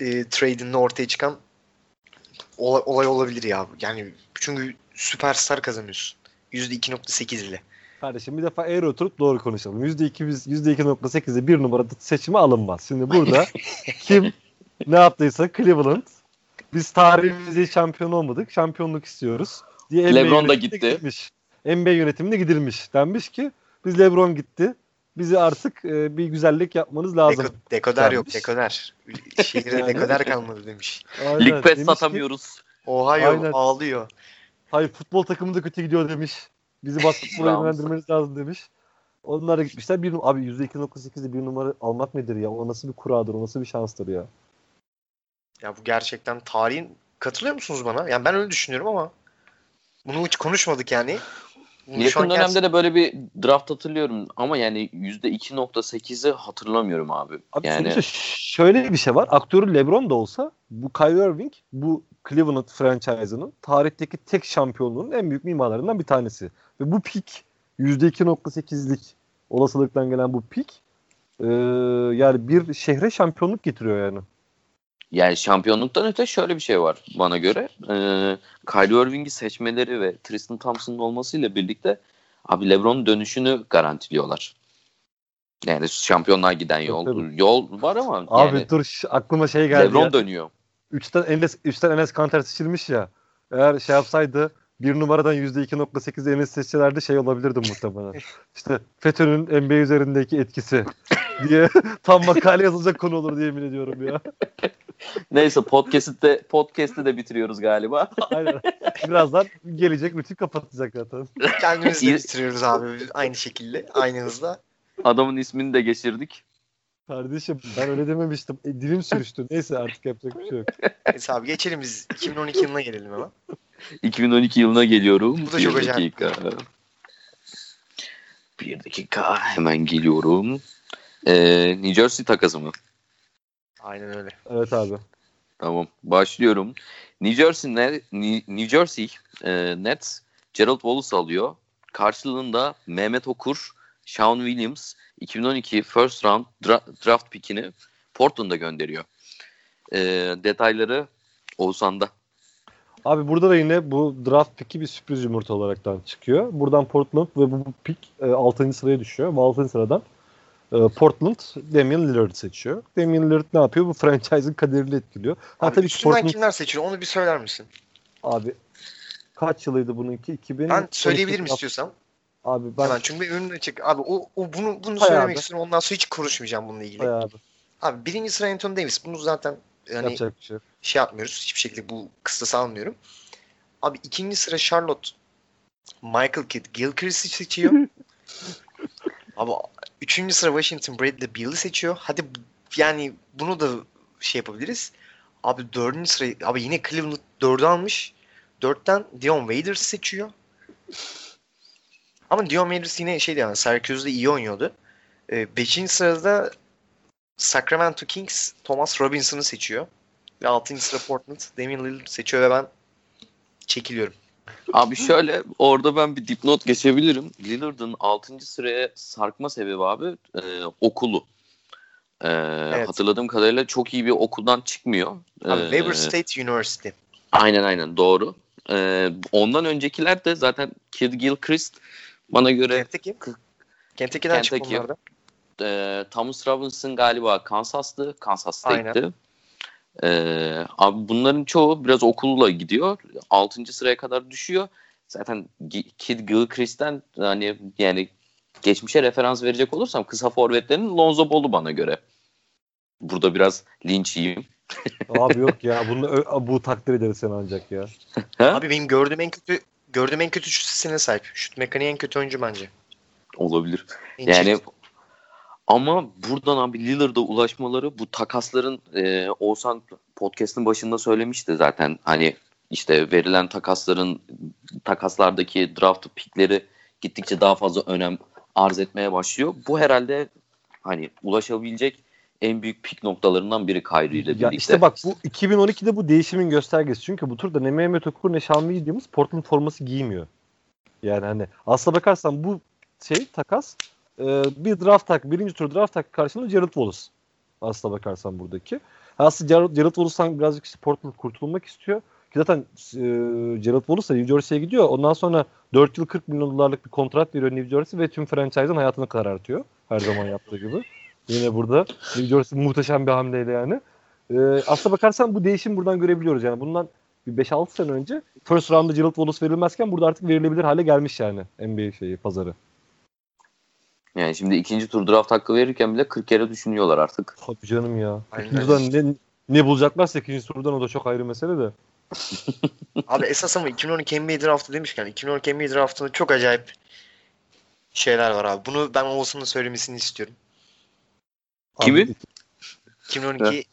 e, trade'inde ortaya çıkan olay, olay olabilir ya. Yani çünkü süperstar kazanıyorsun. %2.8 ile. Kardeşim bir defa eğri oturup doğru konuşalım. %2, %2.8'de bir numarada seçime alınmaz. Şimdi burada (laughs) kim ne yaptıysa Cleveland biz tarihimizde şampiyon olmadık. Şampiyonluk istiyoruz. Diye LeBron da gitti. Gitmiş. NBA yönetimine gidilmiş. Denmiş ki biz LeBron gitti. Bizi artık e, bir güzellik yapmanız lazım. Deko, dekoder yok dekoder. (laughs) Şehirde dekoder kalmadı demiş. Aynen. Lig Pass satamıyoruz. Ki, Ohio Aynen. ağlıyor. Hayır futbol takımı da kötü gidiyor demiş. Bizi basketbola yönlendirmeniz lazım demiş. Onlar da gitmişler. Bir, abi %2.8'de bir numara almak nedir ya? O nasıl bir kuradır? O nasıl bir şanstır ya? Ya bu gerçekten tarihin katılıyor musunuz bana? Yani ben öyle düşünüyorum ama bunu hiç konuşmadık yani. Yakın dönemde gerçekten- de böyle bir draft hatırlıyorum ama yani %2.8'i hatırlamıyorum abi. Abi yani sonuçta şöyle bir şey var. Aktörü LeBron da olsa bu Kyrie Irving bu Cleveland franchise'ının tarihteki tek şampiyonluğunun en büyük mimarlarından bir tanesi. Ve bu pik %2.8'lik olasılıktan gelen bu pik e, yani bir şehre şampiyonluk getiriyor yani. Yani şampiyonluktan öte şöyle bir şey var bana göre. Ee, Kyrie Irving'i seçmeleri ve Tristan Thompson'ın olmasıyla birlikte abi LeBron'un dönüşünü garantiliyorlar. Yani şampiyonluğa giden yol tabii. yol var ama Abi yani dur aklıma şey geldi. LeBron ya. dönüyor. Üçten Enes, üçten Enes Kanter seçilmiş ya. Eğer şey yapsaydı bir numaradan %2.8 Enes seçselerdi şey olabilirdi muhtemelen. (laughs) işte FETÖ'nün NBA üzerindeki etkisi diye (laughs) tam makale yazılacak konu olur diye emin ediyorum ya. (laughs) Neyse podcast'i de podcast'i de bitiriyoruz galiba. Aynen. Birazdan gelecek rutin kapatacak zaten. Kendimizi de bitiriyoruz abi aynı şekilde. Aynı hızla. Adamın ismini de geçirdik. Kardeşim ben öyle dememiştim. E, dilim sürüştü. Neyse artık yapacak bir şey yok. Neyse abi geçelim biz 2012 yılına gelelim hemen. 2012 yılına geliyorum. Bu da bir çok acayip. dakika. Bir dakika hemen geliyorum. Ee, New Jersey takası mı? Aynen öyle. Evet abi. Tamam. Başlıyorum. New Jersey, ne, New Jersey e, Nets Gerald Wallace alıyor. Karşılığında Mehmet Okur, Sean Williams 2012 first round dra- draft pickini Portland'a gönderiyor. E, detayları Oğuzhan'da. Abi burada da yine bu draft pick'i bir sürpriz yumurta olaraktan çıkıyor. Buradan Portland ve bu, bu pick e, 6. sıraya düşüyor. Ve 6. sıradan e, Portland Damian Lillard'ı seçiyor. Damian Lillard ne yapıyor? Bu franchise'ın kaderini etkiliyor. Ha Abi tabii üstünden Portland kimler seçiyor onu bir söyler misin? abi kaç yılıydı bununki? 2000 Ben söyleyebilirim istiyorsan. Abi ben Hemen çünkü benim önümde çık. Abi o, o bunu bunu Hay söylemek abi. istiyorum. Ondan sonra hiç konuşmayacağım bununla ilgili. bayağı abi, Abi birinci sıra Anthony Davis. Bunu zaten hani yapacak bir şey şey yapmıyoruz. Hiçbir şekilde bu kıstası almıyorum. Abi ikinci sıra Charlotte Michael Kidd Gilchrist'i seçiyor. (laughs) Abi üçüncü sıra Washington Bradley Beal'ı seçiyor. Hadi yani bunu da şey yapabiliriz. Abi dördüncü sıra abi yine Cleveland dördü almış. Dörtten Dion Waiters seçiyor. Ama Dion Waiters yine şeydi yani Syracuse'da iyi oynuyordu. Ee, beşinci sırada Sacramento Kings Thomas Robinson'ı seçiyor. Ve 6. sıra Portland Damian Lillard seçiyor ve ben çekiliyorum. Abi şöyle orada ben bir dipnot geçebilirim. Lillard'ın 6. sıraya sarkma sebebi abi e, okulu. E, Hatırladığım kadarıyla çok iyi bir okuldan çıkmıyor. Abi E, Weber State University. Aynen aynen doğru. E, ondan öncekiler de zaten Kid Gilchrist bana göre Kentucky. Kentucky'den çıktı Kentucky. da. e, Thomas Robinson galiba Kansas'tı. Kansas Aynen. State'ti. E, abi bunların çoğu biraz okulla gidiyor. 6. sıraya kadar düşüyor. Zaten Kid Gilchrist'ten hani yani geçmişe referans verecek olursam kısa forvetlerin Lonzo Ball'u bana göre. Burada biraz linç yiyeyim. Abi yok ya. (laughs) Bunu ö- bu takdir ederiz sen ancak ya. Abi benim gördüğüm en kötü gördüğüm en kötü şut sesine sahip. Şut mekaniği en kötü oyuncu bence. Olabilir. En Yani çirkin. Ama buradan abi Lillard'a ulaşmaları bu takasların e, Oğuzhan podcast'ın başında söylemişti zaten hani işte verilen takasların takaslardaki draft pickleri gittikçe daha fazla önem arz etmeye başlıyor. Bu herhalde hani ulaşabilecek en büyük pik noktalarından biri Kyrie ile birlikte. Ya işte bak bu 2012'de bu değişimin göstergesi. Çünkü bu turda ne Mehmet Okur ne Sean Williams Portland forması giymiyor. Yani hani aslına bakarsan bu şey takas e, bir draft tak, birinci tur draft tak karşılığında Jared Wallace. Aslına bakarsan buradaki. Aslında Jared, Jared Wallace'tan birazcık işte Portland kurtulmak istiyor. Ki zaten e, Jared Wallace New Jersey'ye gidiyor. Ondan sonra 4 yıl 40 milyon dolarlık bir kontrat veriyor New Jersey ve tüm franchise'ın hayatını karartıyor. Her zaman yaptığı gibi. Yine burada New Jersey muhteşem bir hamleyle yani. Ee, aslına bakarsan bu değişim buradan görebiliyoruz yani. Bundan bir 5-6 sene önce first round'da Gerald Wallace verilmezken burada artık verilebilir hale gelmiş yani NBA şeyi pazarı. Yani şimdi ikinci tur draft hakkı verirken bile 40 kere düşünüyorlar artık. Tabii canım ya. Aynen ne, ne bulacaklarsa ikinci turdan o da çok ayrı mesele de. (laughs) Abi esas ama 2012 NBA draftı demişken 2012 NBA draftında çok acayip şeyler var abi. Bunu ben Oğuzhan'ın söylemesini istiyorum. Kimi? Abi, 2012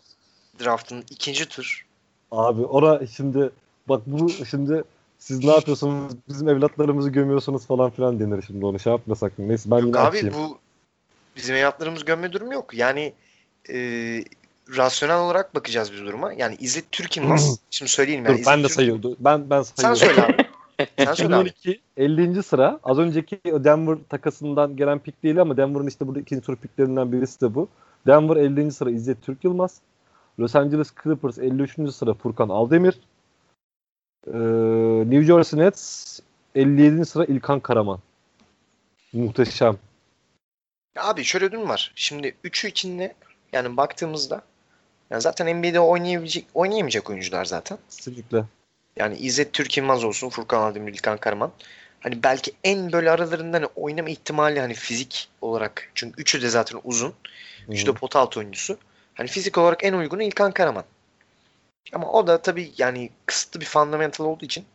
draftının ikinci tur. abi ora şimdi bak bu şimdi siz ne yapıyorsunuz bizim evlatlarımızı gömüyorsunuz falan filan denir şimdi onu şey yapmasak mı? Neyse ben Yok yine abi açayım. bu bizim evlatlarımız gömme durumu yok. Yani e, rasyonel olarak bakacağız biz duruma. Yani İzzet Türk Yılmaz (clears throat) şimdi söyleyeyim yani Dur İzzet ben de Türk-. Ben ben Sen sayıyorum. söyle abi. (laughs) Sen söyle abi. 2012 50. sıra. Az önceki Denver takasından gelen pik değil ama Denver'ın işte burada ikinci tur piklerinden birisi de bu. Denver 50. sıra İzzet Türk Yılmaz. Los Angeles Clippers 53. sıra Furkan Aldemir. Ee, New Jersey Nets 57. sıra İlkan Karaman. Muhteşem. Abi şöyle bir var. Şimdi üçü içinde yani baktığımızda yani zaten NBA'de oynayabilecek oynayamayacak oyuncular zaten. Kesinlikle. Yani İzzet Türk Yılmaz olsun, Furkan Aldemir, İlkan Karaman. Hani belki en böyle aralarında hani oynama ihtimali hani fizik olarak. Çünkü üçü de zaten uzun. Üçü de pot altı oyuncusu. Hani fizik olarak en uygunu İlkan Karaman. Ama o da tabii yani kısıtlı bir fundamental olduğu için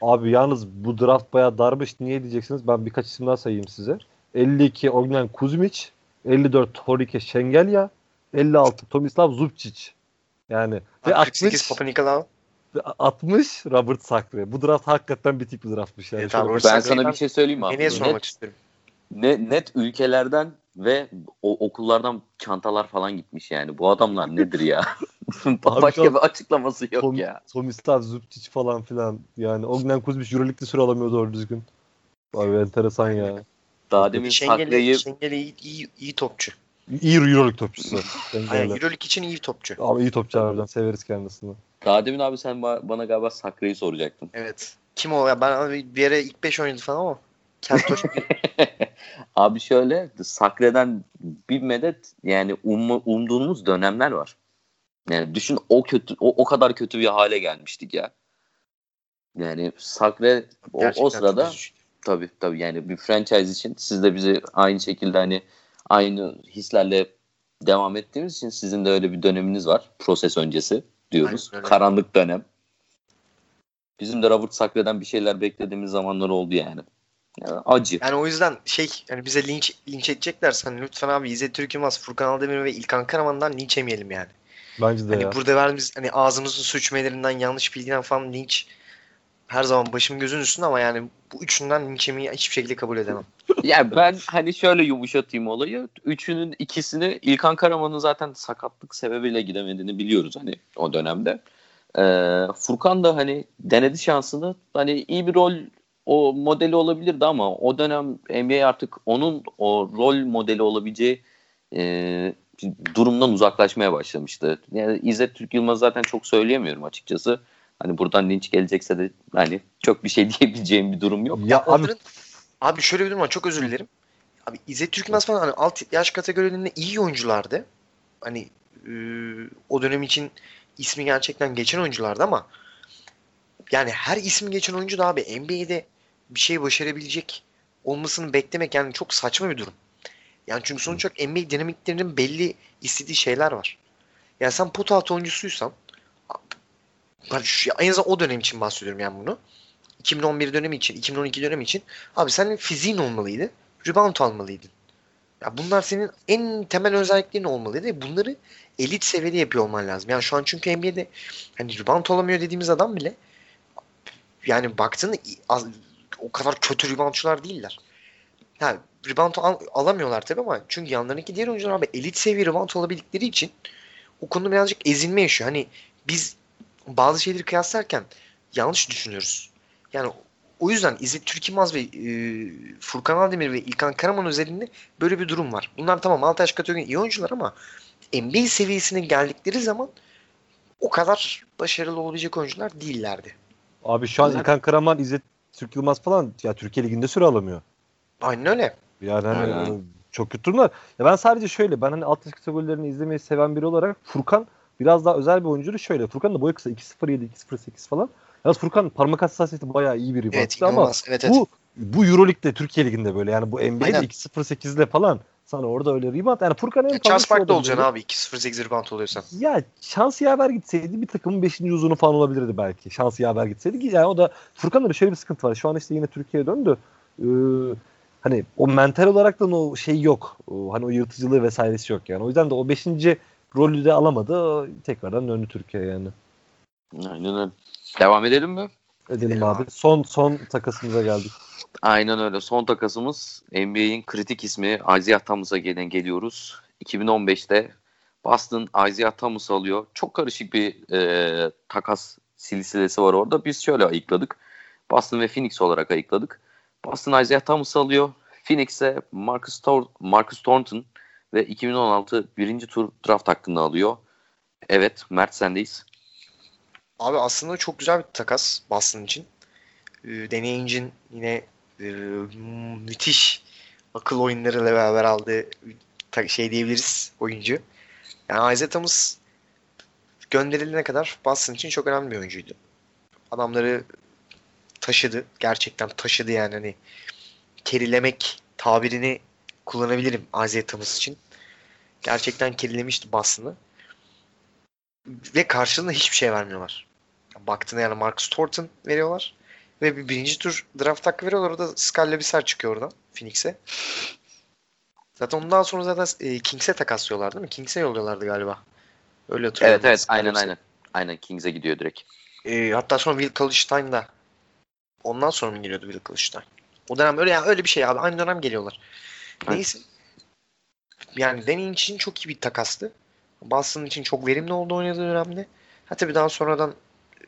Abi yalnız bu draft bayağı darmış. Niye diyeceksiniz? Ben birkaç isim daha sayayım size. 52 Ognan Kuzmic, 54 Torike Şengelya, 56 Tomislav Zubcic. Yani ve 48 60, Papa Nikolaou. ve 60 Robert Sacre. Bu draft hakikaten bitik bir draftmış yani. Evet Şöyle abi, bir- Robert Ben sana bir şey söyleyeyim mi abi? Nereye sormak Net, isterim. ne- net ülkelerden ve o okullardan çantalar falan gitmiş yani. Bu adamlar nedir ya? (laughs) (laughs) Abi Başka bir açıklaması yok Tom, ya. Tomislav Zubcic falan filan. Yani Ognan Kuzmic Euroleague'de süre alamıyor doğru düzgün. Abi enteresan ya. Daha demin Şengeli, Şengeli iyi, iyi, iyi topçu. İyi Euroleague topçusu. Aynen. Euroleague için iyi topçu. Ama iyi topçu harbiden. Severiz kendisini. daha demin abi sen ba- bana galiba Sakre'yi soracaktın. Evet. Kim o ya? Ben abi bir yere ilk 5 oynadı falan ama. Kentoş (laughs) Abi şöyle Sakre'den bir medet yani um, umduğumuz dönemler var. Yani düşün o kötü o, o kadar kötü bir hale gelmiştik ya. Yani Sakre o, Gerçekten o sırada tabii tabii yani bir franchise için siz de bizi aynı şekilde hani aynı hislerle devam ettiğimiz için sizin de öyle bir döneminiz var. Proses öncesi diyoruz. Aynen. Karanlık dönem. Bizim de Robert Sakre'den bir şeyler beklediğimiz zamanlar oldu yani. Yani acı. Yani o yüzden şey hani bize linç linç edeceklerse hani lütfen abi İzzet Türk Yılmaz, Furkan Aldemir ve İlkan Karaman'dan linç yemeyelim yani. Bence de Hani ya. burada verdiğimiz hani ağzımızın su içmelerinden yanlış bilgiden falan linç her zaman başım gözün üstünde ama yani bu üçünden linç yemeyi hiçbir şekilde kabul edemem. (laughs) Ya ben hani şöyle yumuşatayım olayı. Üçünün ikisini İlkan Karaman'ın zaten sakatlık sebebiyle gidemediğini biliyoruz hani o dönemde. Ee, Furkan da hani denedi şansını. Hani iyi bir rol o modeli olabilirdi ama o dönem NBA artık onun o rol modeli olabileceği e, durumdan uzaklaşmaya başlamıştı. Yani İzzet Türk Yılmaz zaten çok söyleyemiyorum açıkçası. Hani buradan linç gelecekse de hani çok bir şey (laughs) diyebileceğim bir durum yok. Ya abi abi şöyle bir durum var çok özür dilerim. Abi İzzet Türk Yılmaz falan hani alt yaş kategorilerinde iyi oyunculardı. Hani e, o dönem için ismi gerçekten geçen oyunculardı ama yani her ismi geçen oyuncu da abi NBA'de bir şey başarabilecek olmasını beklemek yani çok saçma bir durum. Yani çünkü sonuç olarak NBA dinamiklerinin belli istediği şeyler var. Yani sen pot altı oyuncusuysan ben şu- en azından o dönem için bahsediyorum yani bunu. 2011 dönemi için, 2012 dönemi için abi senin fiziğin olmalıydı. Rebound almalıydın. Ya bunlar senin en temel özelliklerin olmalıydı. Bunları elit seviyede yapıyor olman lazım. Yani şu an çünkü NBA'de hani rebound olamıyor dediğimiz adam bile yani baktığında az- o kadar kötü reboundçular değiller. Ha, rebound al- alamıyorlar tabii ama çünkü yanlarındaki diğer oyuncular abi elit seviye rebound olabildikleri için o konuda birazcık ezilme yaşıyor. Hani biz bazı şeyleri kıyaslarken yanlış düşünüyoruz. Yani o yüzden İzzet Türkimaz ve e, Furkan Aldemir ve İlkan Karaman özelinde böyle bir durum var. Bunlar tamam alt yaş kategorisi iyi oyuncular ama NBA seviyesine geldikleri zaman o kadar başarılı olabilecek oyuncular değillerdi. Abi şu an Bunlar- İlkan Karaman, İzzet Türk Yılmaz falan ya Türkiye Ligi'nde süre alamıyor. Aynen öyle. Yani hani e, çok kötü durumlar. Ya ben sadece şöyle ben hani alt yaş kategorilerini izlemeyi seven biri olarak Furkan biraz daha özel bir oyuncu. Şöyle Furkan da boyu kısa 2.07 2.08 falan. Yalnız Furkan parmak hassasiyeti bayağı iyi bir Evet ama. Evet, evet. bu bu EuroLeague'de Türkiye Ligi'nde böyle yani bu NBA'de Aynen. 2.08'de falan sana orada öyle rebound. Yani Furkan en fazla Charles şey Park'ta olabilirdi. olacaksın abi 2-0-8 rebound oluyorsan. Ya şans yaver gitseydi bir takımın 5. uzunu falan olabilirdi belki. Şans yaver gitseydi. Yani o da Furkan'da da şöyle bir sıkıntı var. Şu an işte yine Türkiye'ye döndü. Ee, hani o mental olarak da o şey yok. O, hani o yırtıcılığı vesairesi yok yani. O yüzden de o 5. rolü de alamadı. Tekrardan döndü Türkiye yani. Aynen öyle. Devam edelim mi? Edelim, abi. abi. Son son takasımıza geldik. Aynen öyle. Son takasımız NBA'in kritik ismi Isaiah Thomas'a gelen geliyoruz. 2015'te Boston Isaiah Thomas alıyor. Çok karışık bir e, takas silsilesi var orada. Biz şöyle ayıkladık. Boston ve Phoenix olarak ayıkladık. Boston Isaiah Thomas alıyor. Phoenix'e Marcus, Tor Marcus Thornton ve 2016 birinci tur draft hakkını alıyor. Evet Mert sendeyiz. Abi aslında çok güzel bir takas Boston için. Ee, Ainge'in yine e, müthiş akıl oyunlarıyla beraber aldığı şey diyebiliriz oyuncu. Yani Isaiah Thomas gönderilene kadar Boston için çok önemli bir oyuncuydu. Adamları taşıdı. Gerçekten taşıdı yani hani kerilemek tabirini kullanabilirim Isaiah Thomas için. Gerçekten kerilemişti Boston'ı. Ve karşılığında hiçbir şey vermiyorlar. Baktığında yani Marcus Thornton veriyorlar. Ve bir birinci tur draft hakkı veriyorlar. Orada Scarlett Bissell çıkıyor oradan Phoenix'e. Zaten ondan sonra zaten e, Kings'e takaslıyorlar değil mi? Kings'e yolluyorlardı galiba. Öyle hatırlıyorum. Evet evet aynen aynen. Aynen Kings'e gidiyor direkt. E, hatta sonra Will Kalishstein da ondan sonra mı geliyordu Will Kalishstein? O dönem öyle yani öyle bir şey abi. Aynı dönem geliyorlar. Evet. Neyse. Yani Ainge için çok iyi bir takastı. Boston için çok verimli oldu oynadığı dönemde. Ha tabii daha sonradan e,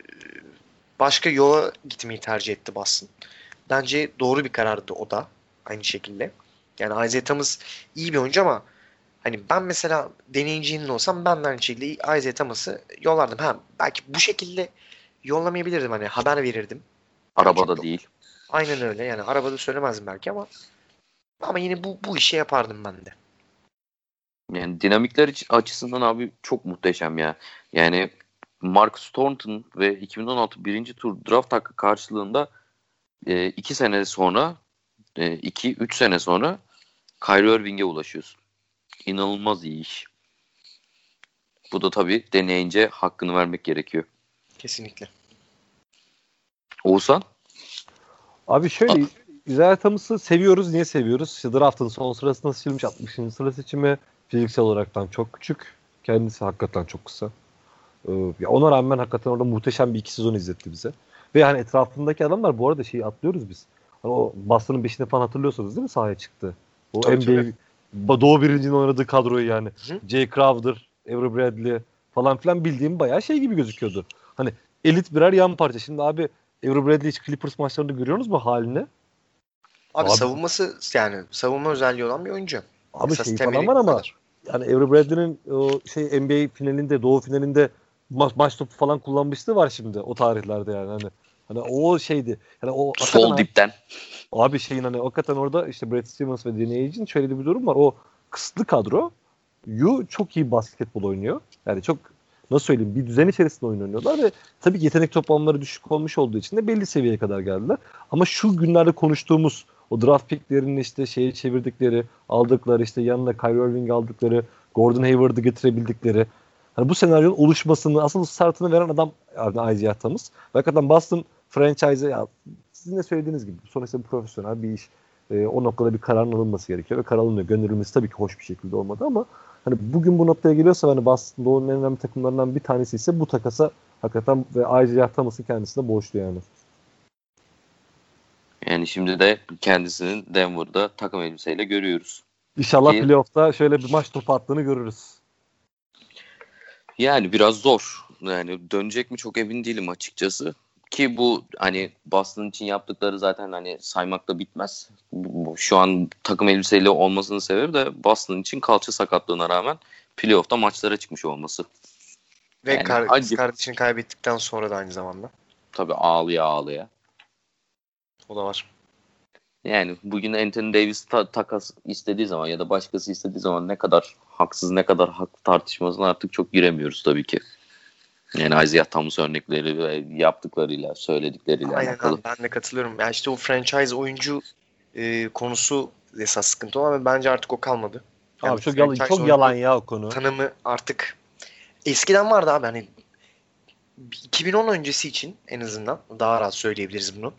başka yola gitmeyi tercih etti Boston. Bence doğru bir karardı o da aynı şekilde. Yani Isaiah Thomas iyi bir oyuncu ama hani ben mesela deneyicinin olsam ben de aynı şekilde Isaiah Thomas'ı yollardım. Ha belki bu şekilde yollamayabilirdim hani haber verirdim. Arabada Çok- değil. Aynen öyle yani arabada söylemezdim belki ama ama yine bu bu işi yapardım ben de. Yani dinamikler açısından abi çok muhteşem ya. Yani Marcus Thornton ve 2016 birinci tur draft hakkı karşılığında e, iki sene sonra 2-3 sene sonra Kyrie Irving'e ulaşıyorsun. İnanılmaz iyi iş. Bu da tabii deneyince hakkını vermek gerekiyor. Kesinlikle. Oğuzhan? Abi şöyle Isaiah Thomas'ı seviyoruz. Niye seviyoruz? İşte draft'ın son sırasında seçilmiş 60. sıra seçimi. Fiziksel olaraktan çok küçük. Kendisi hakikaten çok kısa. Ee, ya ona rağmen hakikaten orada muhteşem bir iki sezon izletti bize. Ve hani etrafındaki adamlar bu arada şeyi atlıyoruz biz. Hani o Boston'ın beşini falan hatırlıyorsunuz değil mi sahaya çıktı? O Tabii, NBA tabii. Doğu birincinin oynadığı kadroyu yani. Hı. Jay Crowder, Avery Bradley falan filan bildiğim bayağı şey gibi gözüküyordu. Hani elit birer yan parça. Şimdi abi Avery Bradley hiç Clippers maçlarında görüyorsunuz mu halini? Abi, Abi- savunması yani savunma özelliği olan bir oyuncu. Abi Esas şey falan var ama kadar. yani Avery Bradley'nin o şey NBA finalinde, Doğu finalinde maç, maç topu falan kullanmışlığı var şimdi o tarihlerde yani hani. Hani o şeydi. Yani o Sol dipten. Abi şeyin hani hakikaten orada işte Brad Stevens ve Danny Ainge'in şöyle de bir durum var. O kısıtlı kadro Yu çok iyi basketbol oynuyor. Yani çok nasıl söyleyeyim bir düzen içerisinde oyun oynuyorlar ve tabii yetenek toplamları düşük olmuş olduğu için de belli seviyeye kadar geldiler. Ama şu günlerde konuştuğumuz o draft picklerinin işte şeye çevirdikleri, aldıkları işte yanına Kyrie Irving aldıkları, Gordon Hayward'ı getirebildikleri hani bu senaryonun oluşmasını asıl startını veren adam yani Isaiah Thomas. Hakikaten Boston franchise'e ya sizin de söylediğiniz gibi sonuçta bir profesyonel bir iş. Ee, o noktada bir kararın alınması gerekiyor ve karar alınıyor. Gönderilmesi tabii ki hoş bir şekilde olmadı ama hani bugün bu noktaya geliyorsa hani Boston Doğu'nun en önemli takımlarından bir tanesi ise bu takasa hakikaten ve Isaiah Thomas'ın kendisine borçlu yani. Yani şimdi de kendisinin Denver'da takım elbiseyle görüyoruz. İnşallah Ki- playoff'ta şöyle bir maç topu attığını görürüz. Yani biraz zor. Yani dönecek mi çok emin değilim açıkçası. Ki bu hani Boston için yaptıkları zaten hani saymakla bitmez. Şu an takım elbiseyle olmasının sebebi de Boston için kalça sakatlığına rağmen playoff'ta maçlara çıkmış olması. Ve Yani kar- acı- kardeşini kaybettikten sonra da aynı zamanda. Tabii ağlıya ağlıya. O da var. Yani bugün Anthony Davis ta- takas istediği zaman ya da başkası istediği zaman ne kadar haksız ne kadar haklı tartışmasına artık çok giremiyoruz tabii ki. Yani Isaiah Thomas örnekleri ve yaptıklarıyla, söyledikleriyle Aynen alakalı. abi, ben de katılıyorum. Yani işte o franchise oyuncu e, konusu esas sıkıntı olan ve bence artık o kalmadı. Yani Abi çok yalan, çok yalan ya o konu. Tanımı artık eskiden vardı abi hani 2010 öncesi için en azından daha rahat söyleyebiliriz bunu.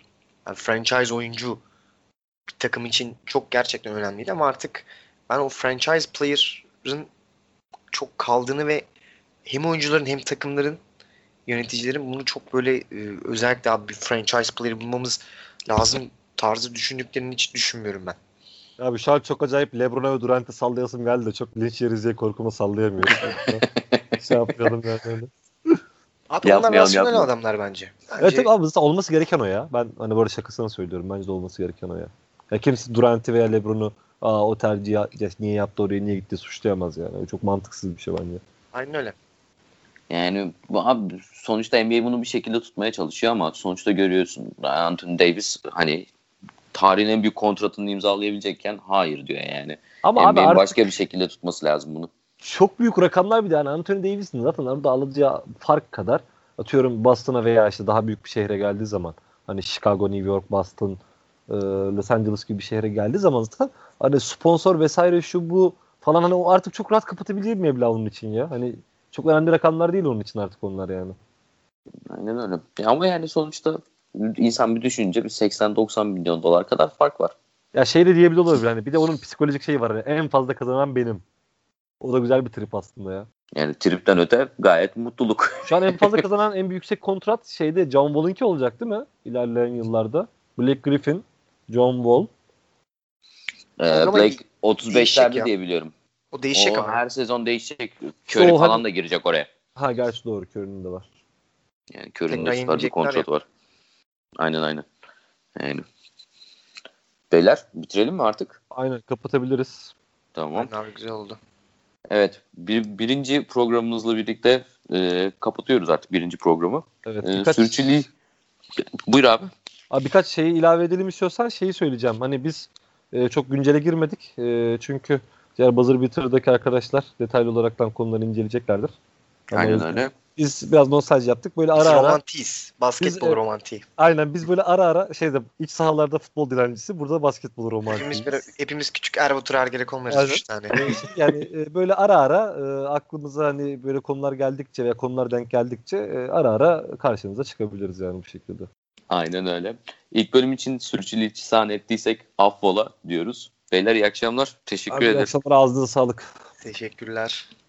Yani franchise oyuncu bir takım için çok gerçekten önemliydi ama artık ben o franchise player'ın çok kaldığını ve hem oyuncuların hem takımların yöneticilerin bunu çok böyle e, özellikle abi bir franchise player bulmamız lazım tarzı düşündüklerini hiç düşünmüyorum ben. Abi şu an çok acayip Lebron'a ve Durant'e sallayasım geldi de çok linç yeriz diye korkuma sallayamıyorum. (laughs) şey yapmayalım yani öyle. Abi Yapmayalım, onlar rasyonel yapmayalım. adamlar bence. bence Evet tabii abi olması gereken o ya. Ben hani böyle şakasını söylüyorum. Bence de olması gereken o ya. Ya kimse Durant'i veya Lebron'u Aa, o tercihi ya- niye yaptı oraya niye gitti suçlayamaz yani. O çok mantıksız bir şey bence. Aynen öyle. Yani abi sonuçta NBA bunu bir şekilde tutmaya çalışıyor ama sonuçta görüyorsun Anthony Davis hani tarihin en büyük kontratını imzalayabilecekken hayır diyor yani. Ama abi NBA'nin artık başka bir şekilde tutması lazım bunu. çok büyük rakamlar bir de yani Anthony Davis'in zaten orada alacağı fark kadar atıyorum Boston'a veya işte daha büyük bir şehre geldiği zaman hani Chicago, New York, Boston, e, Los Angeles gibi bir şehre geldiği zaman zaten hani sponsor vesaire şu bu falan hani o artık çok rahat kapatabilecek bir meblağ onun için ya. Hani çok önemli rakamlar değil onun için artık onlar yani. Aynen öyle. Ya ama yani sonuçta insan bir düşününce bir 80-90 milyon dolar kadar fark var. Ya şey de diyebilir olabilir hani bir de onun psikolojik şeyi var hani en fazla kazanan benim. O da güzel bir trip aslında ya. Yani tripten öte gayet mutluluk. Şu an en fazla (laughs) kazanan en yüksek kontrat şeyde John Wall'inki olacak değil mi? İlerleyen yıllarda. Blake Griffin, John Wall. Ee, Blake değişecek 35'lerde ya. diye biliyorum. O değişecek o ama. her sezon değişecek. Curry o falan da girecek oraya. Ha gerçi doğru Curry'nin de var. Yani Curry'nin de süper bir kontratı var. Aynen aynen. Yani. Beyler bitirelim mi artık? Aynen kapatabiliriz. Tamam. Aynen güzel oldu. Evet. Bir, birinci programımızla birlikte e, kapatıyoruz artık birinci programı. Evet. E, birkaç, sürçülü... Buyur abi. Abi birkaç şeyi ilave edelim istiyorsan şeyi söyleyeceğim. Hani biz e, çok güncele girmedik. E, çünkü diğer Buzzer Beater'daki arkadaşlar detaylı olaraktan konuları inceleyeceklerdir. Ama Aynen öyle. Biz biraz nostalji yaptık. Böyle Biz ara ara romantiyiz. Basketbol Biz, e, romantiği. aynen biz böyle ara ara şeyde iç sahalarda futbol dilencisi burada basketbol romantiği. Hepimiz, böyle, hepimiz küçük Erbatur Ergenekonlarız Aynen. üç tane. (laughs) yani e, böyle ara ara e, aklımıza hani böyle konular geldikçe veya konular denk geldikçe e, ara ara karşınıza çıkabiliriz yani bu şekilde. Aynen öyle. İlk bölüm için sürçülisan ettiysek affola diyoruz. Beyler iyi akşamlar. Teşekkür Abi, iyi ederim. akşamlar ağzınıza sağlık. Teşekkürler.